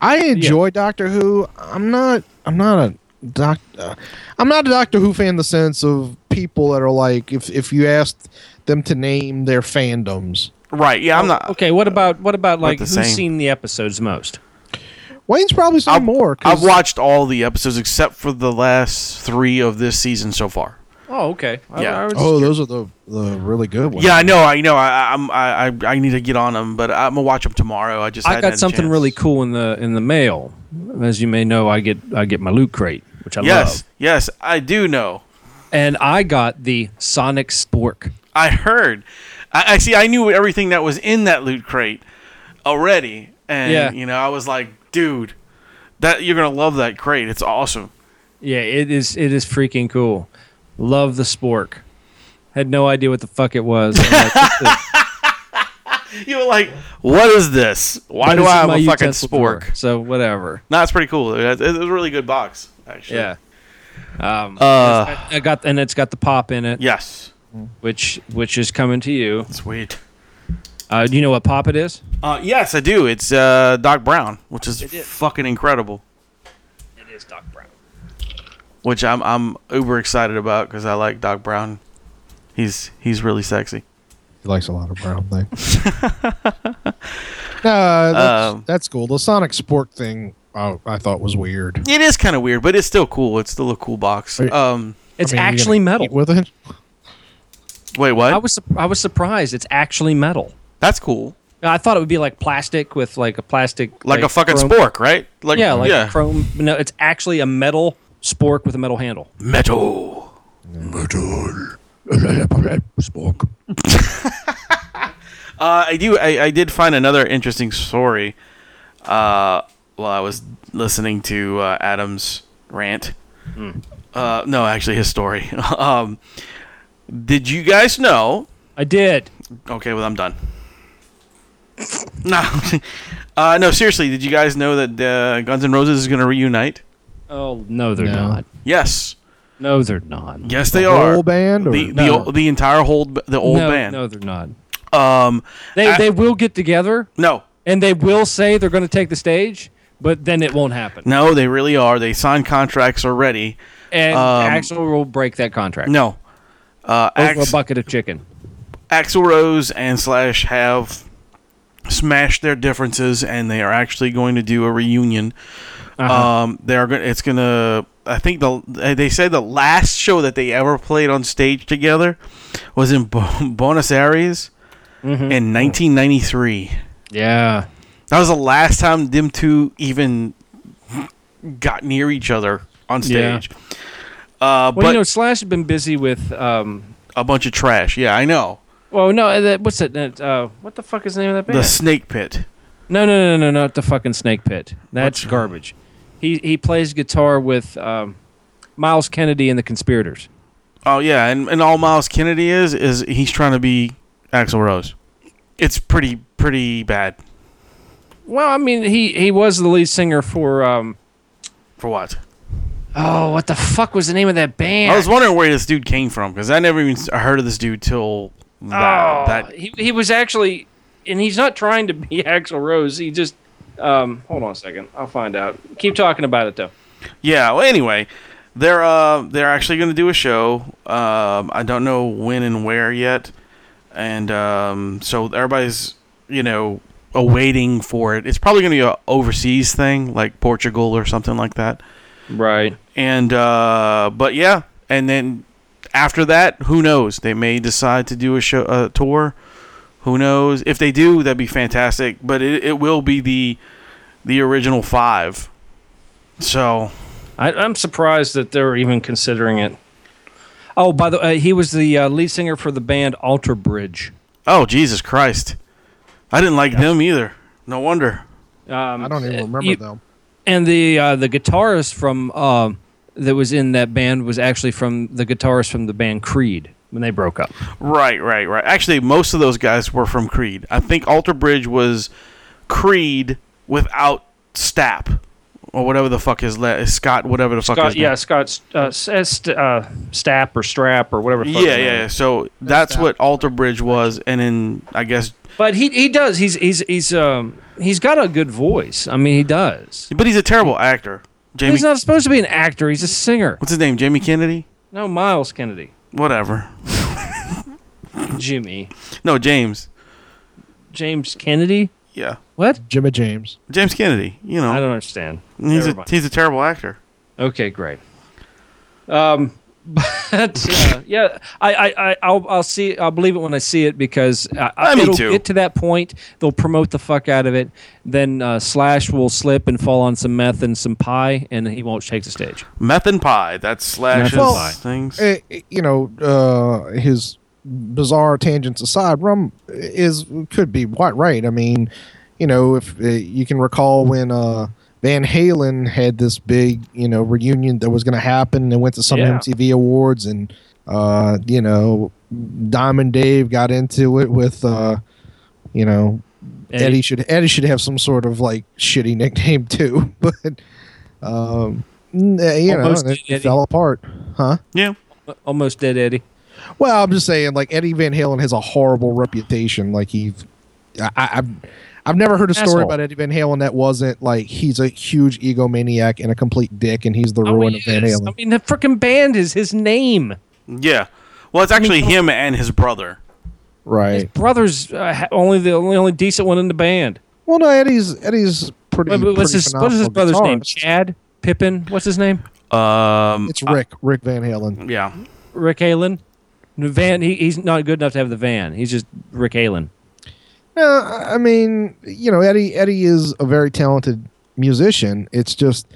I enjoy Doctor Who. I'm not. I'm not a doc. Uh, I'm not a Doctor Who fan in the sense of people that are like, if if you asked them to name their fandoms, Right. Yeah, I'm not. Okay, what about what about like who's same. seen the episodes most? Wayne's probably seen I've, more. 'cause- I've watched all the episodes except for the last three of this season so far. Oh, okay. Yeah. I was- Oh, those are the the really good ones. Yeah, I know. I know. I, I'm. I, I. I need to get on them, but I'm gonna watch them tomorrow. I just. I got something really cool in the in the mail. As you may know, I get I get my loot crate, which I Yes. love, Yes, I do know. and I got the Sonic Spork. I heard. I, I see. I knew everything that was in that loot crate already, and Yeah. you know, I was like, dude, that you're gonna love that crate. It's awesome. Yeah, it is it is freaking cool. Love the Spork. Had no idea what the fuck it was. You were like, what is this? Why but do I have a fucking drawer, spork? So whatever. No, it's pretty cool. It, it was a really good box, actually. Yeah. Um, Uh, I, I got and it's got the pop in it, yes. which which is coming to you. Sweet. Uh, do you know what pop it is? Uh, yes, I do. It's uh, Doc Brown, which is, is. fucking incredible. It is Doc Brown. Which I'm I'm uber excited about because I like Doc Brown. He's he's really sexy. He likes a lot of brown things. no, that's, Um, that's cool. The Sonic Spork thing, oh, I thought was weird. It is kind of weird, but it's still cool. It's still a cool box. Wait. Um, It's I mean, actually metal. with it. wait, what? I was I was surprised. It's actually metal. That's cool. I thought it would be like plastic with like a plastic Like, a fucking chrome- spork, right? Like Yeah, like yeah. a chrome. No, it's actually a metal spork with a metal handle. metal. Metal, spork. Uh, I do. I, I did find another interesting story. Uh, while I was listening to uh, Adam's rant. Uh, no, actually, his story. um, did you guys know? I did. Okay, well, I'm done. no, uh, no. Seriously, did you guys know that uh, Guns N' Roses is going to reunite? Oh no, they're No. not. Yes, No, they're not. yes, they The are. whole band, or the the, No. o- the entire whole b- the old no, band. No, they're not. Um, They I- they will get together no, and they will say they're going to take the stage, but then it won't happen. no, they really are. They signed contracts already. And Um, Axl will break that contract. No, uh, over Ax- a bucket of chicken. Axl Rose and Slash have smashed their differences, and they are actually going to do a reunion. Uh-huh. Um, they are going. It's gonna. I think the they said the last show that they ever played on stage together was in Bo- Buenos Aires Mm-hmm. in 1993. yeah. That was the last time them two even got near each other on Yeah. stage. Uh, Well, but you know, Slash has been busy with. Um, a bunch of trash. Yeah, I know. Well, no, uh, that, what's it? Uh, what the fuck is the name of that band? The Snake Pit. no, no, no, no, not the fucking Snake Pit. That's What's- garbage. He he plays guitar with um, Myles Kennedy and the Conspirators. Oh yeah, and, and all Myles Kennedy is is he's trying to be Axl Rose. It's pretty pretty bad. Well, I mean, he he was the lead singer for. Um, For what? oh, what the fuck was the name of that band? I was wondering where this dude came from because I never even s- heard of this dude till that. Oh, that he he was actually, and he's not trying to be Axl Rose. He just. Um, hold on a second. I'll find out. Keep talking about it though. yeah. Well, anyway, they're uh they're actually going to do a show. Um, I don't know when and where yet, and um, so everybody's you know awaiting for it. It's probably going to be a overseas thing like Portugal or something like that. Right. and uh but yeah and then after that who knows? They may decide to do a show a tour. Who knows? If they do that'd be fantastic but it, it will be the the original five. So I, I'm surprised that they're even considering it. Oh, by the way, he was the uh, lead singer for the band Alter Bridge. oh jesus christ. I didn't like them either. No wonder. Um, I don't even remember you- them. And the uh, the guitarist from um, that was in that band was actually from the guitarist from the band Creed when they broke up. right right right actually most of those guys were from creed i think alter bridge was creed without Stapp or whatever the fuck his la- scott whatever the fuck Scott, his name- yeah, Scott uh, st- uh, Stapp or Strap or whatever. the fuck Yeah, his yeah. So that's what Alter Bridge was, and then I guess, But he he does. He's he's he's um he's got a good voice. I mean, he does. but he's a terrible actor. Jamie, He's not supposed to be an actor. He's a singer. what's his name? Jamie Kennedy. No, Myles Kennedy. Whatever. Jimmy. No, James. James Kennedy. Yeah, What? Jimmy James. James Kennedy. You know, I don't understand. he's Never a mind. he's a terrible actor. Okay, great. Um, but uh, yeah, I, I, I, I'll, I'll see. I'll believe it when I see it because uh, Ah, me it'll too. get to that point. They'll promote the fuck out of it. Then uh, Slash will slip and fall on some meth and some pie, and he won't take the stage. Meth and pie. That's Slash's Meth and pie. things. Eh, eh, you know, uh, his bizarre tangents aside, Rum is could be quite right. I mean, you know, if uh, you can recall when uh, Van Halen had this big, you know, reunion that was going to happen, and went to some Yeah. MTV awards, and uh, you know, Diamond Dave got into it with, uh, you know, Eddie. Eddie should Eddie should have some sort of like shitty nickname too, but um, n- eh, you Almost know, it, Eddie. it fell apart, huh? Yeah, Almost dead Eddie. Well, I'm just saying, like Eddie Van Halen has a horrible reputation. Like he, I, I- I've, I've never heard a story Asshole. about Eddie Van Halen that wasn't like he's a huge egomaniac and a complete dick, and he's the Oh, ruin he of Van is. Halen. I mean, the freaking band is his name. yeah. Well, it's actually him and his brother. Right, his brother's uh, only the only, only decent one in the band. Well, no, Eddie's Eddie's pretty. Wait, wait, what's pretty his What is his phenomenal brother's name? Chad Pippin. What's his name? Um, It's Rick. Rick Van Halen. yeah. Rick Halen. Van. He, he's not good enough to have the van. He's just Rick Halen. No, I mean, you know, Eddie Eddie is a very talented musician. It's just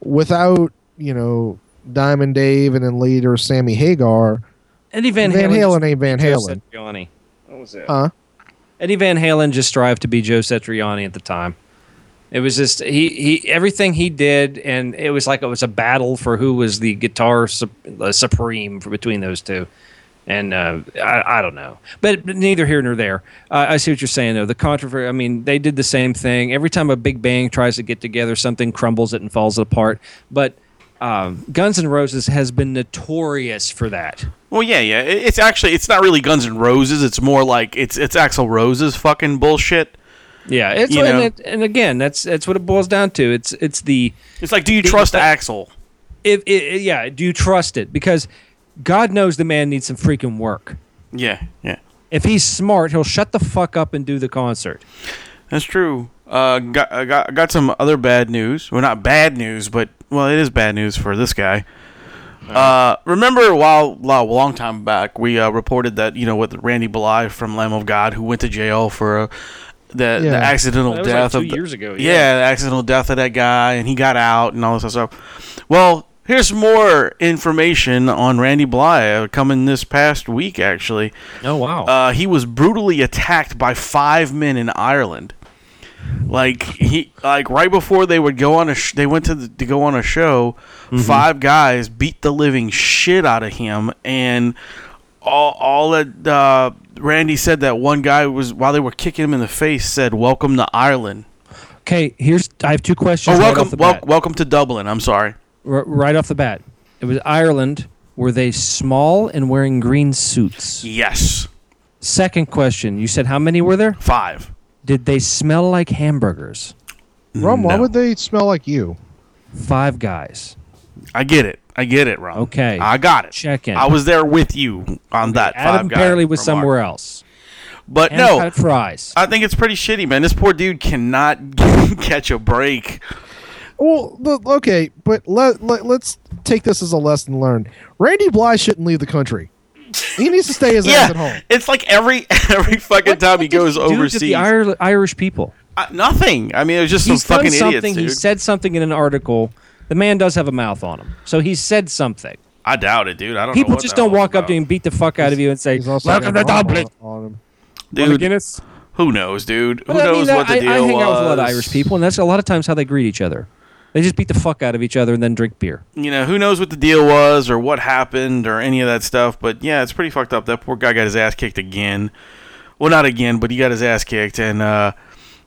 without you know Diamond Dave and then later Sammy Hagar. Eddie Van, Van Halen. Halen just ain't Van Joe Halen. Satriani. What was it? Huh? Eddie Van Halen just strived to be Joe Satriani at the time. It was just he he everything he did, and it was like it was a battle for who was the guitar sup- uh, supreme for between those two. And uh, I, I don't know, but neither here nor there. Uh, I see what you're saying, though. The controversy. I mean, they did the same thing. Every time a big bang tries to get together, something crumbles it and falls apart. But um, Guns N' Roses has been notorious for that. Well, yeah, yeah. It's actually it's not really Guns N' Roses. It's more like it's it's Axl Rose's fucking bullshit. Yeah, it's and, it, and again, that's that's what it boils down to. It's it's the It's like, do you trust Axl? if it, yeah, do you trust it? Because God knows the man needs some freaking work. Yeah, yeah. If he's smart, he'll shut the fuck up and do the concert. That's true. Uh, got got got some other bad news. Well, not bad news, but well, it is bad news for this guy. Uh, remember a while, a long time back, we uh, reported that you know with Randy Blythe from Lamb of God, who went to jail for uh, the the accidental That was like death two of the- years ago, Yeah. yeah. the accidental death of that guy, and he got out and all this other stuff. Well, here's more information on Randy Blythe uh, coming this past week. Actually, Oh wow! uh, he was brutally attacked by five men in Ireland. Like he, like right before they would go on a, sh- they went to the, to go on a show. Five guys beat the living shit out of him, and all all that uh, Randy said that one guy was while they were kicking him in the face said, "Welcome to Ireland." okay, here's I have two questions. Oh, right welcome, the wel- welcome to Dublin. I'm sorry. R- right off the bat, it was Ireland. Were they small and wearing green suits? Yes, Second question: You said how many were there? five. Did they smell like hamburgers? Rum, why No. would they smell like you? Five guys. I get it. I get it, Ron. Okay. I got it. Check in. I was there with you on that. Adam five guy apparently was remark. somewhere else. But And no, cut fries. I think it's pretty shitty, man. This poor dude cannot catch a break. Well, the, okay, but let, let let's take this as a lesson learned. Randy Blythe shouldn't leave the country. He needs to stay his ass at Yeah, home. it's like every every fucking What- time what he did goes do to overseas. the Ir- Irish people. Uh, nothing. I mean, it was just He's some fucking done something. idiots, he said something in an article. The man does have a mouth on him, so he said something. I doubt it, dude. I don't. know People what just don't walk it's up to you and beat the fuck out of you and say, "Welcome to Dublin." arm on him. dude. Guinness. Who knows, dude? Who But I knows mean, what the I, deal I hang was? out with a lot of Irish people, and that's a lot of times how they greet each other. They just beat the fuck out of each other and then drink beer. You know, who knows what the deal was or what happened or any of that stuff. But yeah, it's pretty fucked up. That poor guy got his ass kicked again. Well, not again, but he got his ass kicked, and uh,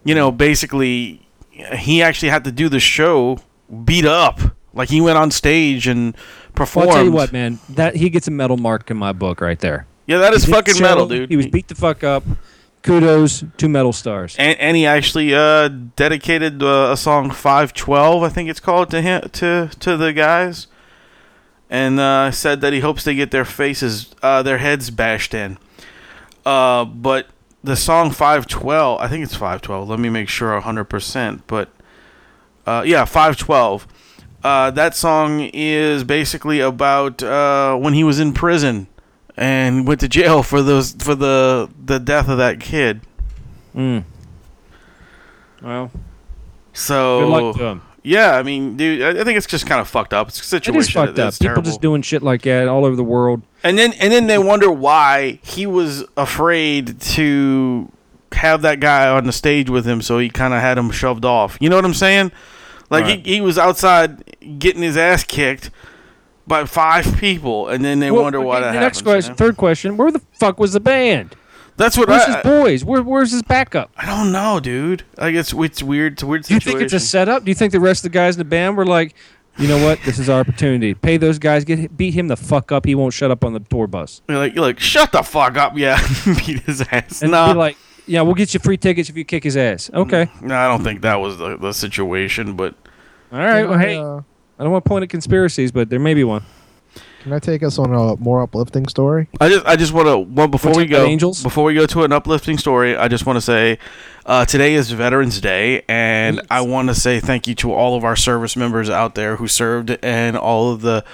you know, basically, he actually had to do the show beat up. Like he went on stage and Well, performed. I'll tell you what, man. That he gets a medal mark in my book right there. Yeah, that is fucking show, metal, dude. He was beat the fuck up. Kudos, to Metal stars. and, and he actually uh, dedicated uh, a song 512 i think it's called to him to to the guys and uh, said that he hopes they get their faces uh, their heads bashed in uh, but the song 512, I think it's 512. Let me make sure 100%, but uh, yeah, 512. Uh, that song is basically about when he was in prison and went to jail for those for the the death of that kid. Mm. Well, So good luck to him. yeah, I mean, dude, I I think it's just kind of fucked up. It's a situation is fucked that's up. People just doing shit like that all over the world. And then and then they wonder why he was afraid to have that guy on the stage with him, so he kind of had him shoved off. You know what I'm saying? Like Right. he, he was outside getting his ass kicked by five people, and then they Well, wonder why okay, that the happens. next you question, know? third question: Where the fuck was the band? That's what Where's I, his boys? Where, where's his backup? I don't know, dude. Like it's it's weird. It's a weird Do you situation. think it's a setup? Do you think the rest of the guys in the band were like, you know what? This is our opportunity. Pay those guys. Get beat him the fuck up. He won't shut up on the tour bus. You're like you're like shut the fuck up, yeah. Beat his ass. And no, be like, yeah, we'll get you free tickets if you kick his ass. Okay. no, I don't think that was the, the situation. But All right. Well, hey, uh, I don't want to point at conspiracies, but there may be one. can I take us on a more uplifting story? I just I just want to well before Wanna we go angels? before we go to an uplifting story, I just want to say uh, today is Veterans Day, and I want to say thank you to all of our service members out there who served, and all of the,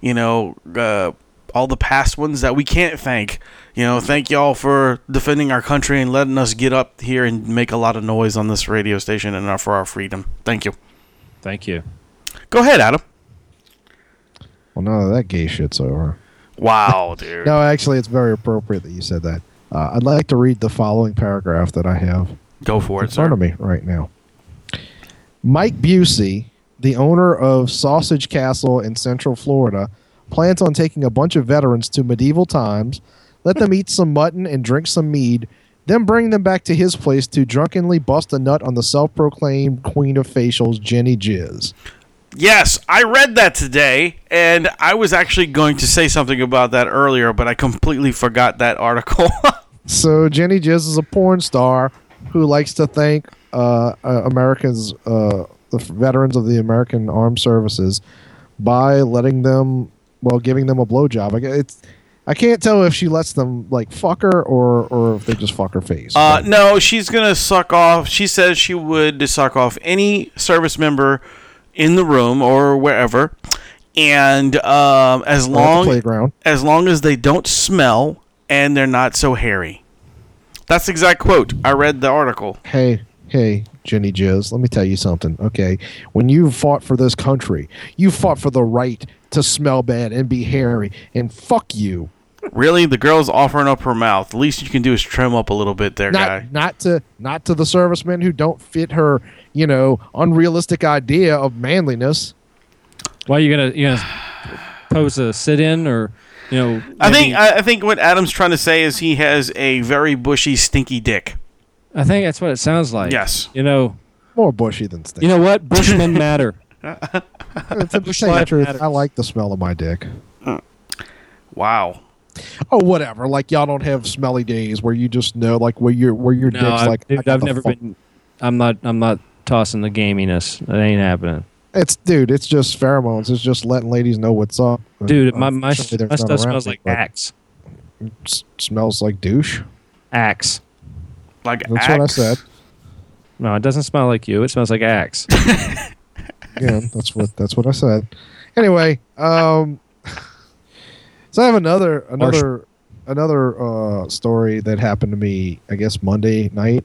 you know, uh, all the past ones that we can't thank. You know, thank y'all for defending our country and letting us get up here and make a lot of noise on this radio station and for our freedom. Thank you. Thank you. Go ahead, Adam. Well, now that that gay shit's over. Wow, dude. No, actually, it's very appropriate that you said that. Uh, I'd like to read the following paragraph that I have Go for in it, front sir. of me right now. Mike Busey, the owner of Sausage Castle in Central Florida, plans on taking a bunch of veterans to medieval times, let them eat some mutton and drink some mead, then bring them back to his place to drunkenly bust a nut on the self-proclaimed queen of facials, Jenny Jizz. Yes, I read that today, and I was actually going to say something about that earlier, but I completely forgot that article. So Jenny Jizz is a porn star who likes to thank uh, uh, Americans, uh, the veterans of the American Armed Services, by letting them, well, giving them a blowjob. I, it's, I can't tell if she lets them like fuck her or or if they just fuck her face. uh, no, she's gonna suck off. She says she would suck off any service member in the room or wherever, and um, as the long playground. as long as they don't smell and they're not so hairy. That's the exact quote. I read the article. Hey, hey, Jenny Jizz, let me tell you something. Okay, when you fought for this country, you fought for the right to smell bad and be hairy, and fuck you. Really, the girl's offering up her mouth. The least you can do is trim up a little bit there, guy. not not to not to the servicemen who don't fit her you know unrealistic idea of manliness Why are you gonna you gonna pose a sit in or you know? I think I, I think what Adam's trying to say is he has a very bushy, stinky dick. I think that's what it sounds like. Yes. You know. more bushy than stinky. You know what? Bushmen matter. to bush tell you the truth, matters. i like the smell of my dick Wow. Oh whatever like y'all don't have smelly days where you just know like where your where your No, dick's I've, like dude, I got I've never fuck- been. I'm not. I'm not tossing the gaminess. That ain't happening, it's dude it's just pheromones it's just letting ladies know what's up dude. My my, Unfortunately, my stuff smells me, like but axe. smells like douche Axe. Like that's what i said No, it doesn't smell like you. It smells like axe. yeah that's what that's what I said. Anyway, um, so I have another another another uh, story that happened to me. I guess Monday night.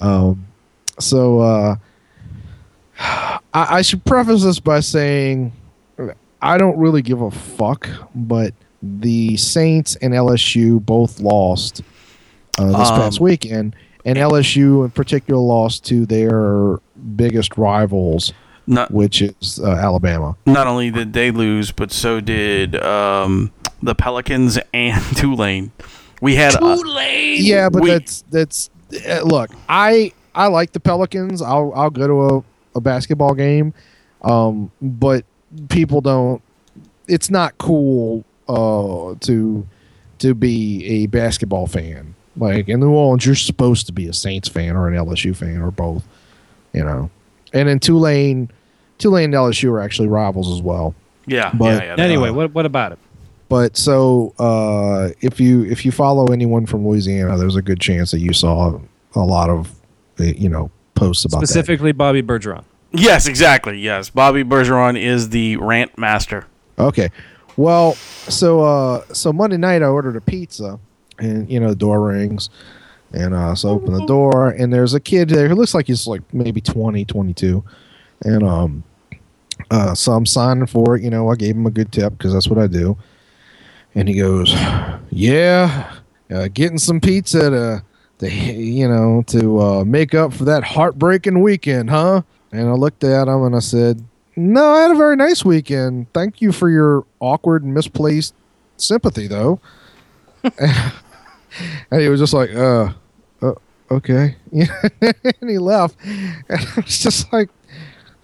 Um, so uh, I, I should preface this by saying I don't really give a fuck, but the Saints and LSU both lost uh, this Um, past weekend, and LSU in particular lost to their biggest rivals Not which is uh, Alabama. not only did they lose, but so did um, the Pelicans and Tulane. We had uh, Yeah, but We- that's that's uh, look. I I like the Pelicans. I'll I'll go to a, a basketball game, um, but people don't. It's not cool uh, to to be a basketball fan. Like in New Orleans, you're supposed to be a Saints fan or an LSU fan or both. You know, and in Tulane, Tulane and LSU are actually rivals as well. yeah, but- yeah, yeah. anyway, are. what what about it? But so uh, if you if you follow anyone from Louisiana, there's a good chance that you saw a lot of uh, you know posts about that. Specifically, Bobby Bergeron. Yes, exactly. Yes, Bobby Bergeron is the rant master. Okay. Well, so uh so Monday night I ordered a pizza and you know the door rings and uh so I open the door and there's a kid there who looks like he's like maybe 20, 22. And um uh so I'm signing for it, you know, I gave him a good tip cuz that's what I do. And he goes, "Yeah, uh, getting some pizza to to you know, to uh make up for that heartbreaking weekend, huh?" And I looked at him and I said, no, I had a very nice weekend. Thank you for your awkward and misplaced sympathy, though. and he was just like, uh, uh okay. and he left. And I was just like,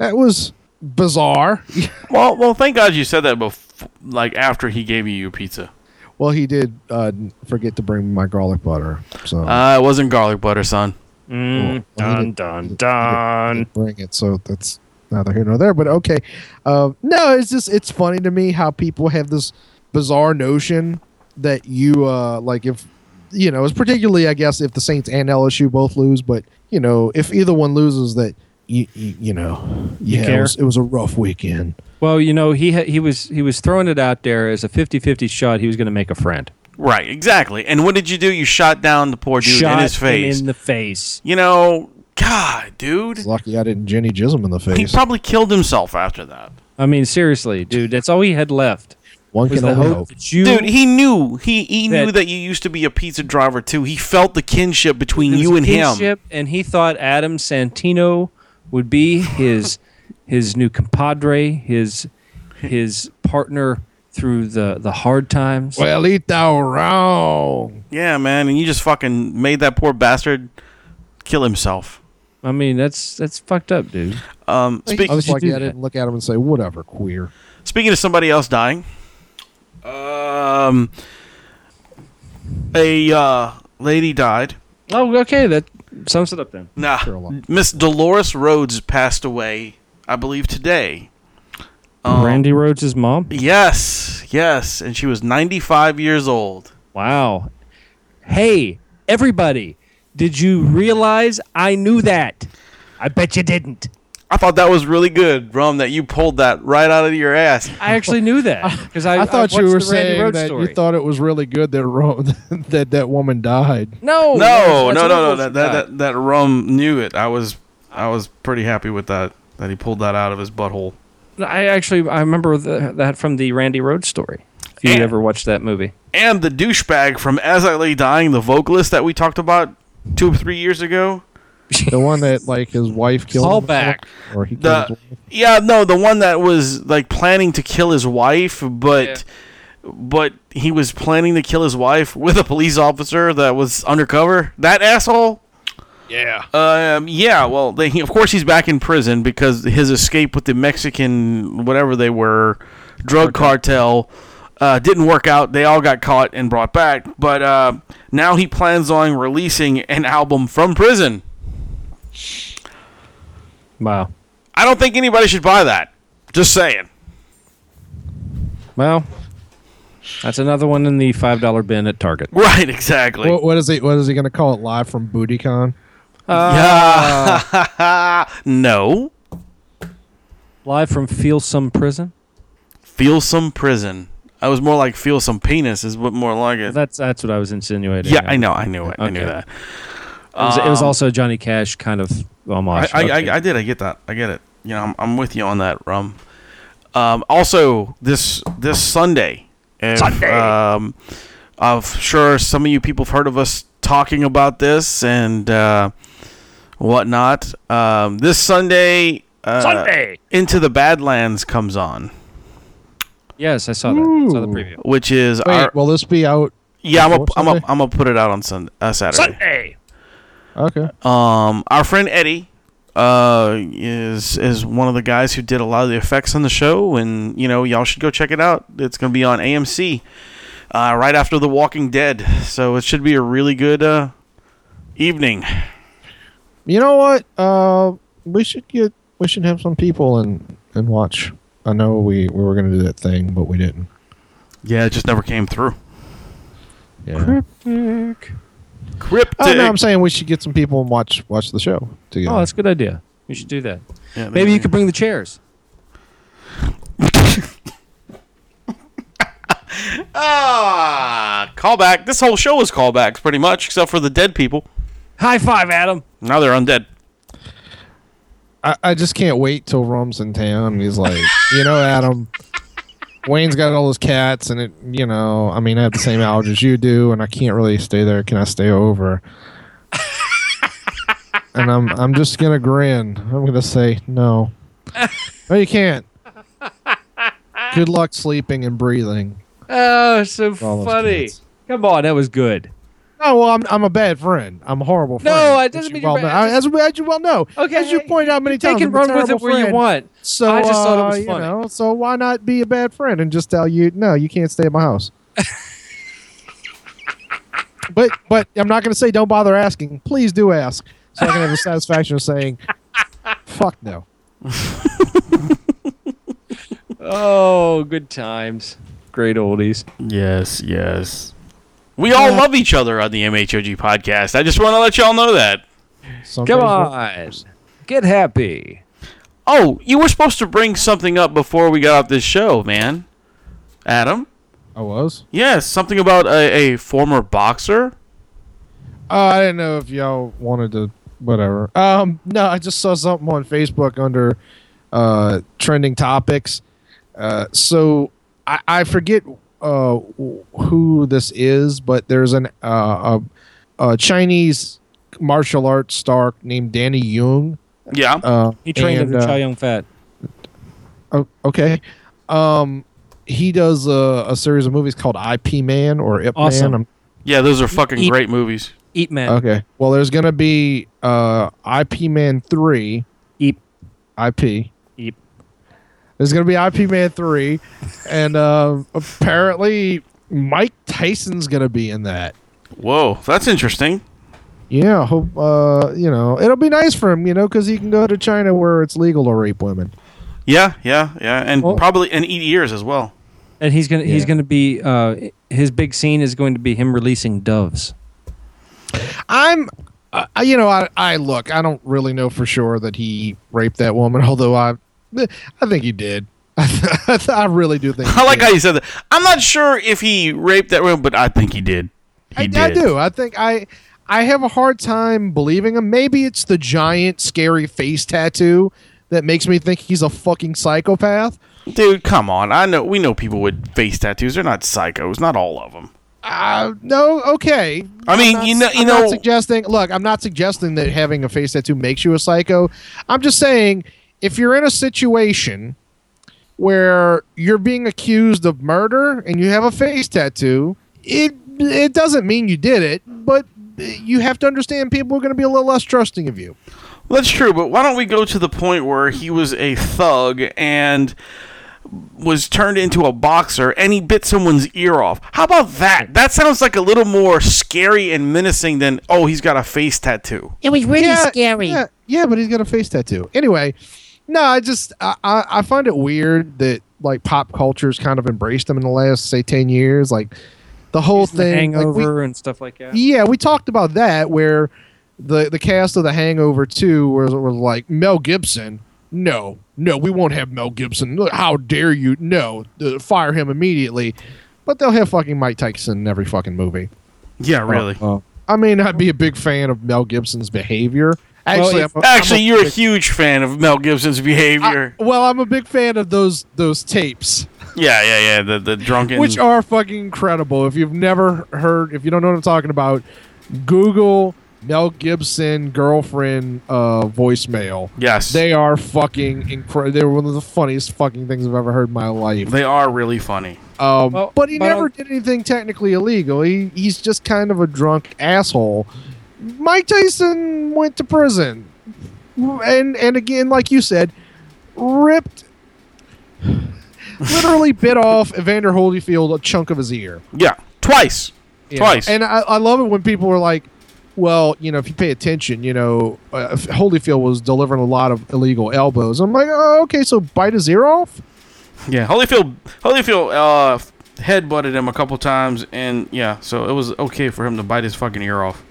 that was bizarre. Well, well, thank God you said that before, like after he gave you your pizza. well, he did uh, forget to bring my garlic butter. So Uh, it wasn't garlic butter, son. Mm, Well, dun didn't- dun he dun. bring it. So that's neither here nor there. But okay. Uh, no, it's just it's funny to me how people have this bizarre notion that you uh like if you know it's particularly I guess if the Saints and LSU both lose, but you know if either one loses that you you, you know yeah care? It, was, it was a rough weekend. Well, you know, he ha- he was he was throwing it out there as a 50-50 shot. He was going to make a friend. Right, exactly. And what did you do? You shot down the poor dude shot in his face. in the face. you know, God, dude. It's lucky I didn't Jenny Jism in the face. He probably killed himself after that. I mean, seriously, dude, that's all he had left. one can only hope hope. you, Dude, he knew. He he knew That- that you used to be a pizza driver too. He felt the kinship between you a and him. and he thought Adam Santino would be his his new compadre, his his partner through the the hard times. Well, eat thou wrong. Yeah, man, and you just fucking made that poor bastard kill himself. I mean, that's that's fucked up, dude. Um, speak, I was you like, yeah, I didn't look at him and say whatever, queer. speaking of somebody else dying, um, a uh, lady died. Oh, okay, that sums it up then. Nah, Miss Delores Rhoads passed away, I believe, today. Um, Randy Rhoads' mom. Yes, yes, and she was 95 years old. Wow. Hey, everybody, did you realize I knew that? I bet you didn't. I thought that was really good, Rum, that you pulled that right out of your ass. I actually knew that because I, I thought you were the Randy saying that story. you thought it was really good that ro- that that woman died. no, No, that's no, no, no. awful That, that, that, that Rum knew it. I was I was pretty happy with that, that he pulled that out of his butthole. I actually I remember the, that from the Randy Rhoads story. If you And- ever watched that movie, And the douchebag from As I Lay Dying, the vocalist that we talked about two or three years ago. The one that like his wife killed. Call himself, back. Or he killed The his wife. yeah, no, the one that was like planning to kill his wife, but but he was planning to kill his wife with a police officer that was undercover. That asshole. Yeah. Um, yeah, well, they, he, of course he's back in prison because his escape with the Mexican, whatever they were, drug cartel, uh, didn't work out. They all got caught and brought back. But uh, now he plans on releasing an album from prison. Wow. I don't think anybody should buy that. Just saying. Well, that's another one in the five dollar bin at Target. Right, exactly. What, what is he? What is he going to call it? Live from BootyCon? Uh, yeah. no. Live from Feel Some Prison. Feel some prison. I was more like feel some penis is what more like it. That's that's what I was insinuating. Yeah, I know. I knew it. I knew that. It was, it was Um, also Johnny Cash kind of homage. I, I, Okay. I, I did. I get that. I get it. You know, I'm, I'm with you on that, Rum. Um, also, this this Sunday, if, Sunday. Um, I'm sure some of you people have heard of us talking about this and uh, whatnot. Um, this Sunday, uh, Sunday. Into the Badlands comes on, Yes, I saw that. I saw the Ooh. preview. which is Wait, our, will this be out? yeah. I'm gonna I'm Sunday? I'm gonna put it out on Sunday, uh, Saturday. Sunday. Okay. Um, our friend Eddie uh, is is one of the guys who did a lot of the effects on the show, and you know y'all should go check it out. It's gonna be on AMC uh, right after The Walking Dead, so it should be a really good uh, evening. You know what? Uh, we should get. We should have some people and and watch. I know we we were going to do that thing, but we didn't. Yeah, it just never came through. Yeah. Cryptic. Oh no, I'm saying we should get some people and watch watch the show together. Oh, that's a good idea. We should do that. Yeah, Maybe you there could bring the chairs. Ah, callback. This whole show is callbacks, pretty much, except for the dead people. High five, Adam. Now they're undead. I, I just can't wait till Rum's in town. He's like, you know, Adam, Wayne's got all those cats, and it, you know, I mean, I have the same allergies you do, and I can't really stay there. Can I stay over? and I'm, I'm just gonna grin. I'm gonna say no. No, you can't. Good luck sleeping and breathing. Oh, so funny. Come on, that was good. Oh well, I'm, I'm a bad friend. I'm a horrible friend. No, it as doesn't mean you're well know. bad. I- As, as you well know, Okay, as you pointed out many Take times, and I'm a run with it terrible where you friend. want. So I just thought it was uh, you funny. know, so why not be a bad friend and just tell you no, you can't stay at my house. but but I'm not going to say don't bother asking. Please do ask, so I can have the satisfaction of saying, "Fuck no." Oh, good times. Great oldies. Yes, yes. We all love each other on the MHOG podcast. I just want to let y'all know that. Some Come days on. Get happy. Oh, you were supposed to bring something up before we got off this show, man. Adam? I was. Yes, something about a, a former boxer. Uh, I didn't know if y'all wanted to. Whatever. Um, no, I just saw something on Facebook under uh, trending topics. Uh, so I, I forget uh, who this is, but there's an uh, a, a Chinese martial arts star named Danny Young. Yeah. Uh, He trained and, under uh, Chow Yun Fat. Oh, okay. Um, he does a, a series of movies called IP Man or Ip Awesome. Man. I'm- Yeah, those are fucking Eat- great movies. Eat man. Okay. Well, there's gonna be uh, IP Man three. Eep. IP. Eep. There's gonna be IP Man three, and uh, apparently Mike Tyson's gonna be in that. Whoa, that's interesting. Yeah, hope uh, you know it'll be nice for him, you know, because he can go to China where it's legal to rape women. Yeah, yeah, yeah, and Well- probably and eat ears as well. And he's gonna he's gonna be uh his big scene is going to be him releasing doves. I'm, uh, you know, I, I look, I don't really know for sure that he raped that woman, although I, I think he did. I really do think. I like did. how you said that. I'm not sure if he raped that woman, but I think he did. He I, did. I do. I think I I have a hard time believing him. Maybe it's the giant scary face tattoo that makes me think he's a fucking psychopath. Dude, come on. I know we know people with face tattoos. They're not psychos. Not all of them. Uh, no, okay. I mean, not- you know, you I'm know. not suggesting. Look, I'm not suggesting that having a face tattoo makes you a psycho. I'm just saying if you're in a situation where you're being accused of murder and you have a face tattoo, it it doesn't mean you did it, but you have to understand people are going to be a little less trusting of you. That's true, but why don't we go to the point where he was a thug and was turned into a boxer and he bit someone's ear off? How about that? That sounds like a little more scary and menacing than oh, he's got a face tattoo. It was really yeah, scary. Yeah, yeah, but he's got a face tattoo. Anyway, no, I just I, I I find it weird that like pop culture's kind of embraced them in the last say ten years. Like the whole The thing, like, we- hangover and stuff like that. yeah, we talked about that where the the cast of The Hangover Two was was like Mel Gibson. No, no, we won't have Mel Gibson. How dare you? No, uh, fire him immediately. But they'll have fucking Mike Tyson in every fucking movie. Yeah, really. I may not be a big fan of Mel Gibson's behavior. Actually, if- I'm a- Actually, I'm a you're a huge fan of Mel Gibson's behavior. I- well, I'm a big fan of those those tapes, yeah, yeah, yeah. The the drunken. which are fucking incredible. If you've never heard, if you don't know what I'm talking about, Google Mel Gibson girlfriend uh, voicemail. yes, They are fucking incredible. They're one of the funniest fucking things I've ever heard in my life. they are really funny. Um, Well, but he but never on- did anything technically illegal. He he's just kind of a drunk asshole. Mike Tyson went to prison, and and again, like you said, ripped, literally bit off Evander Holyfield a chunk of his ear. Yeah, twice. Twice. And I, I love it when people are like, well, you know, if you pay attention, you know, uh, Holyfield was delivering a lot of illegal elbows. I'm like, oh, okay, so bite his ear off. Yeah, Holyfield. Holyfield. Uh, head butted him a couple times, and yeah, so it was okay for him to bite his fucking ear off.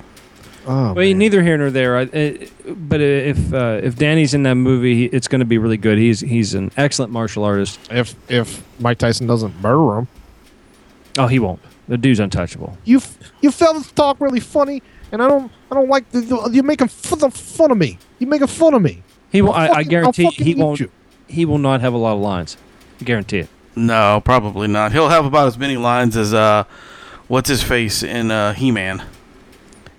Oh, Well, man. neither here nor there. I, uh, but if uh, if Danny's in that movie, he, it's going to be really good. He's he's an excellent martial artist. if if Mike Tyson doesn't murder him, Oh, he won't. The dude's untouchable. you f- you fellas talk really funny, and I don't I don't like the, the you're making fun of, fun of me. You're making fun of me. He will. I'll I, I fucking- I'll guarantee he won't. you. He will not have a lot of lines. I guarantee it. No, probably not. He'll have about as many lines as uh, what's his face in uh, He Man,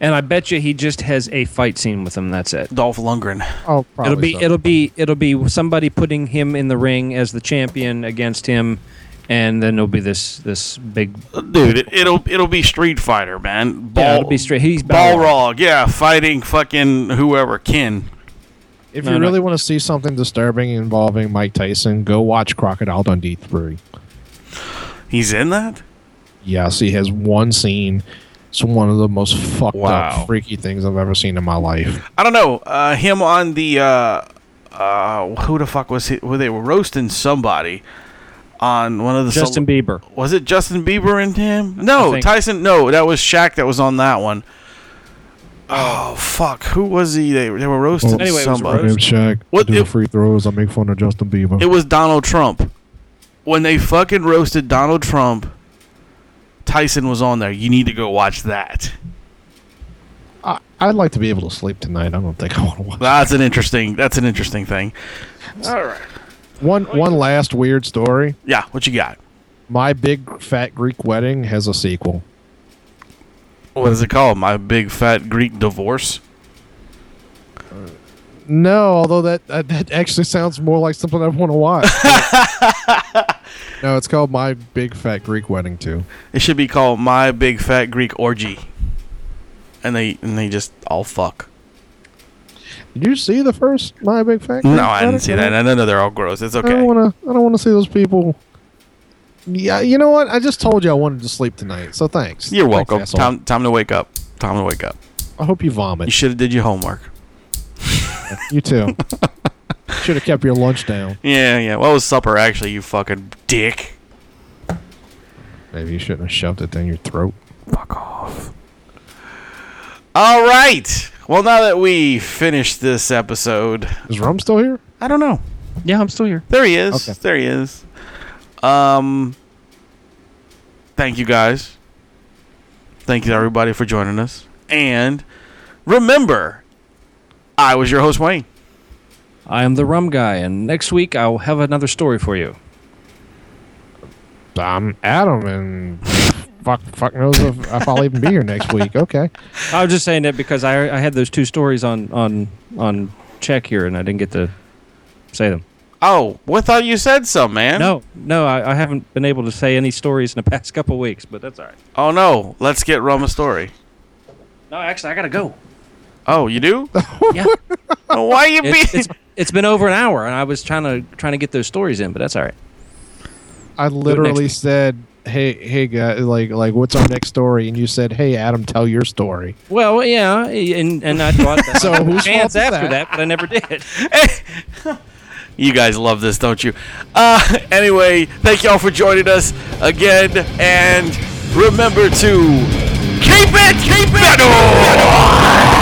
And I bet you he just has a fight scene with him. That's it. Dolph Lundgren. Oh, probably it'll be so. it'll be it'll be somebody putting him in the ring as the champion against him, and then it'll be this this big Dude, it, it'll it'll be Street Fighter, man. Ball, yeah, it'll be straight. He's Balrog, yeah, fighting fucking whoever, Ken. If No, you no. really want to see something disturbing involving Mike Tyson, go watch Crocodile Dundee 3. He's in that. Yes, he has one scene. It's one of the most fucked Wow. up, freaky things I've ever seen in my life. I don't know. Uh, him on the uh, uh, who the fuck was he? Where they were roasting somebody on one of the Justin cele- Bieber. Was it Justin Bieber and him? No, Tyson. No, that was Shaq. That was on that one. Oh fuck! Who was he? They, they were roasting Anyway, it was a Shaq. What do the if- free throws. I make fun of Justin Bieber. It was Donald Trump. When they fucking roasted Donald Trump, Tyson was on there. You need to go watch that. I, I'd like to be able to sleep tonight. I don't think I want to watch. That's an interesting. That's an interesting thing. All right. One one last weird story. Yeah. What you got? My big fat Greek wedding has a sequel. What is it called? My big fat Greek divorce. No, although that that, that actually sounds more like something I want to watch. no, it's called My Big Fat Greek Wedding 2. It should be called My Big Fat Greek Orgy. And they and they just all fuck. Did you see the first My Big Fat? Greek No, I didn't see that. I know they're all gross. It's okay. I don't want to. I don't want to see those people. Yeah, you know what? I just told you I wanted to sleep tonight, so thanks. You're welcome. Time time to wake up. Time to wake up. I hope you vomit. You should have did your homework. You too. Should have kept your lunch down. Yeah, yeah. What was supper actually, you fucking dick? Maybe you shouldn't have shoved it down your throat. Fuck off. All right. Well, now that we finished this episode, Is Rum still here? I don't know. Yeah, I'm still here. There he is. Okay. There he is. Um, thank you guys. Thank you everybody for joining us. And remember, I was your host Wayne. I am the rum guy, and next week I'll have another story for you. I'm Adam, and fuck, fuck knows if, if I'll even be here next week. Okay. I was just saying that because I I had those two stories on on on check here, and I didn't get to say them. Oh, we thought you said some, man. No, no, I, I haven't been able to say any stories in the past couple weeks, but that's all right. Oh no. Let's get Rum a story. No, actually, I gotta go. Oh, you do? Yeah, Why you it's, be? it's it's been over an hour, and I was trying to trying to get those stories in, but that's all right. I literally said, "Hey, hey, guy, like, like, what's our next story?" And you said, "Hey, Adam, tell your story." Well, yeah, and and I thought that So I would whose chance after that? that, but I never did. You guys love this, don't you? Uh, anyway, thank y'all for joining us again, and remember to keep it, keep it.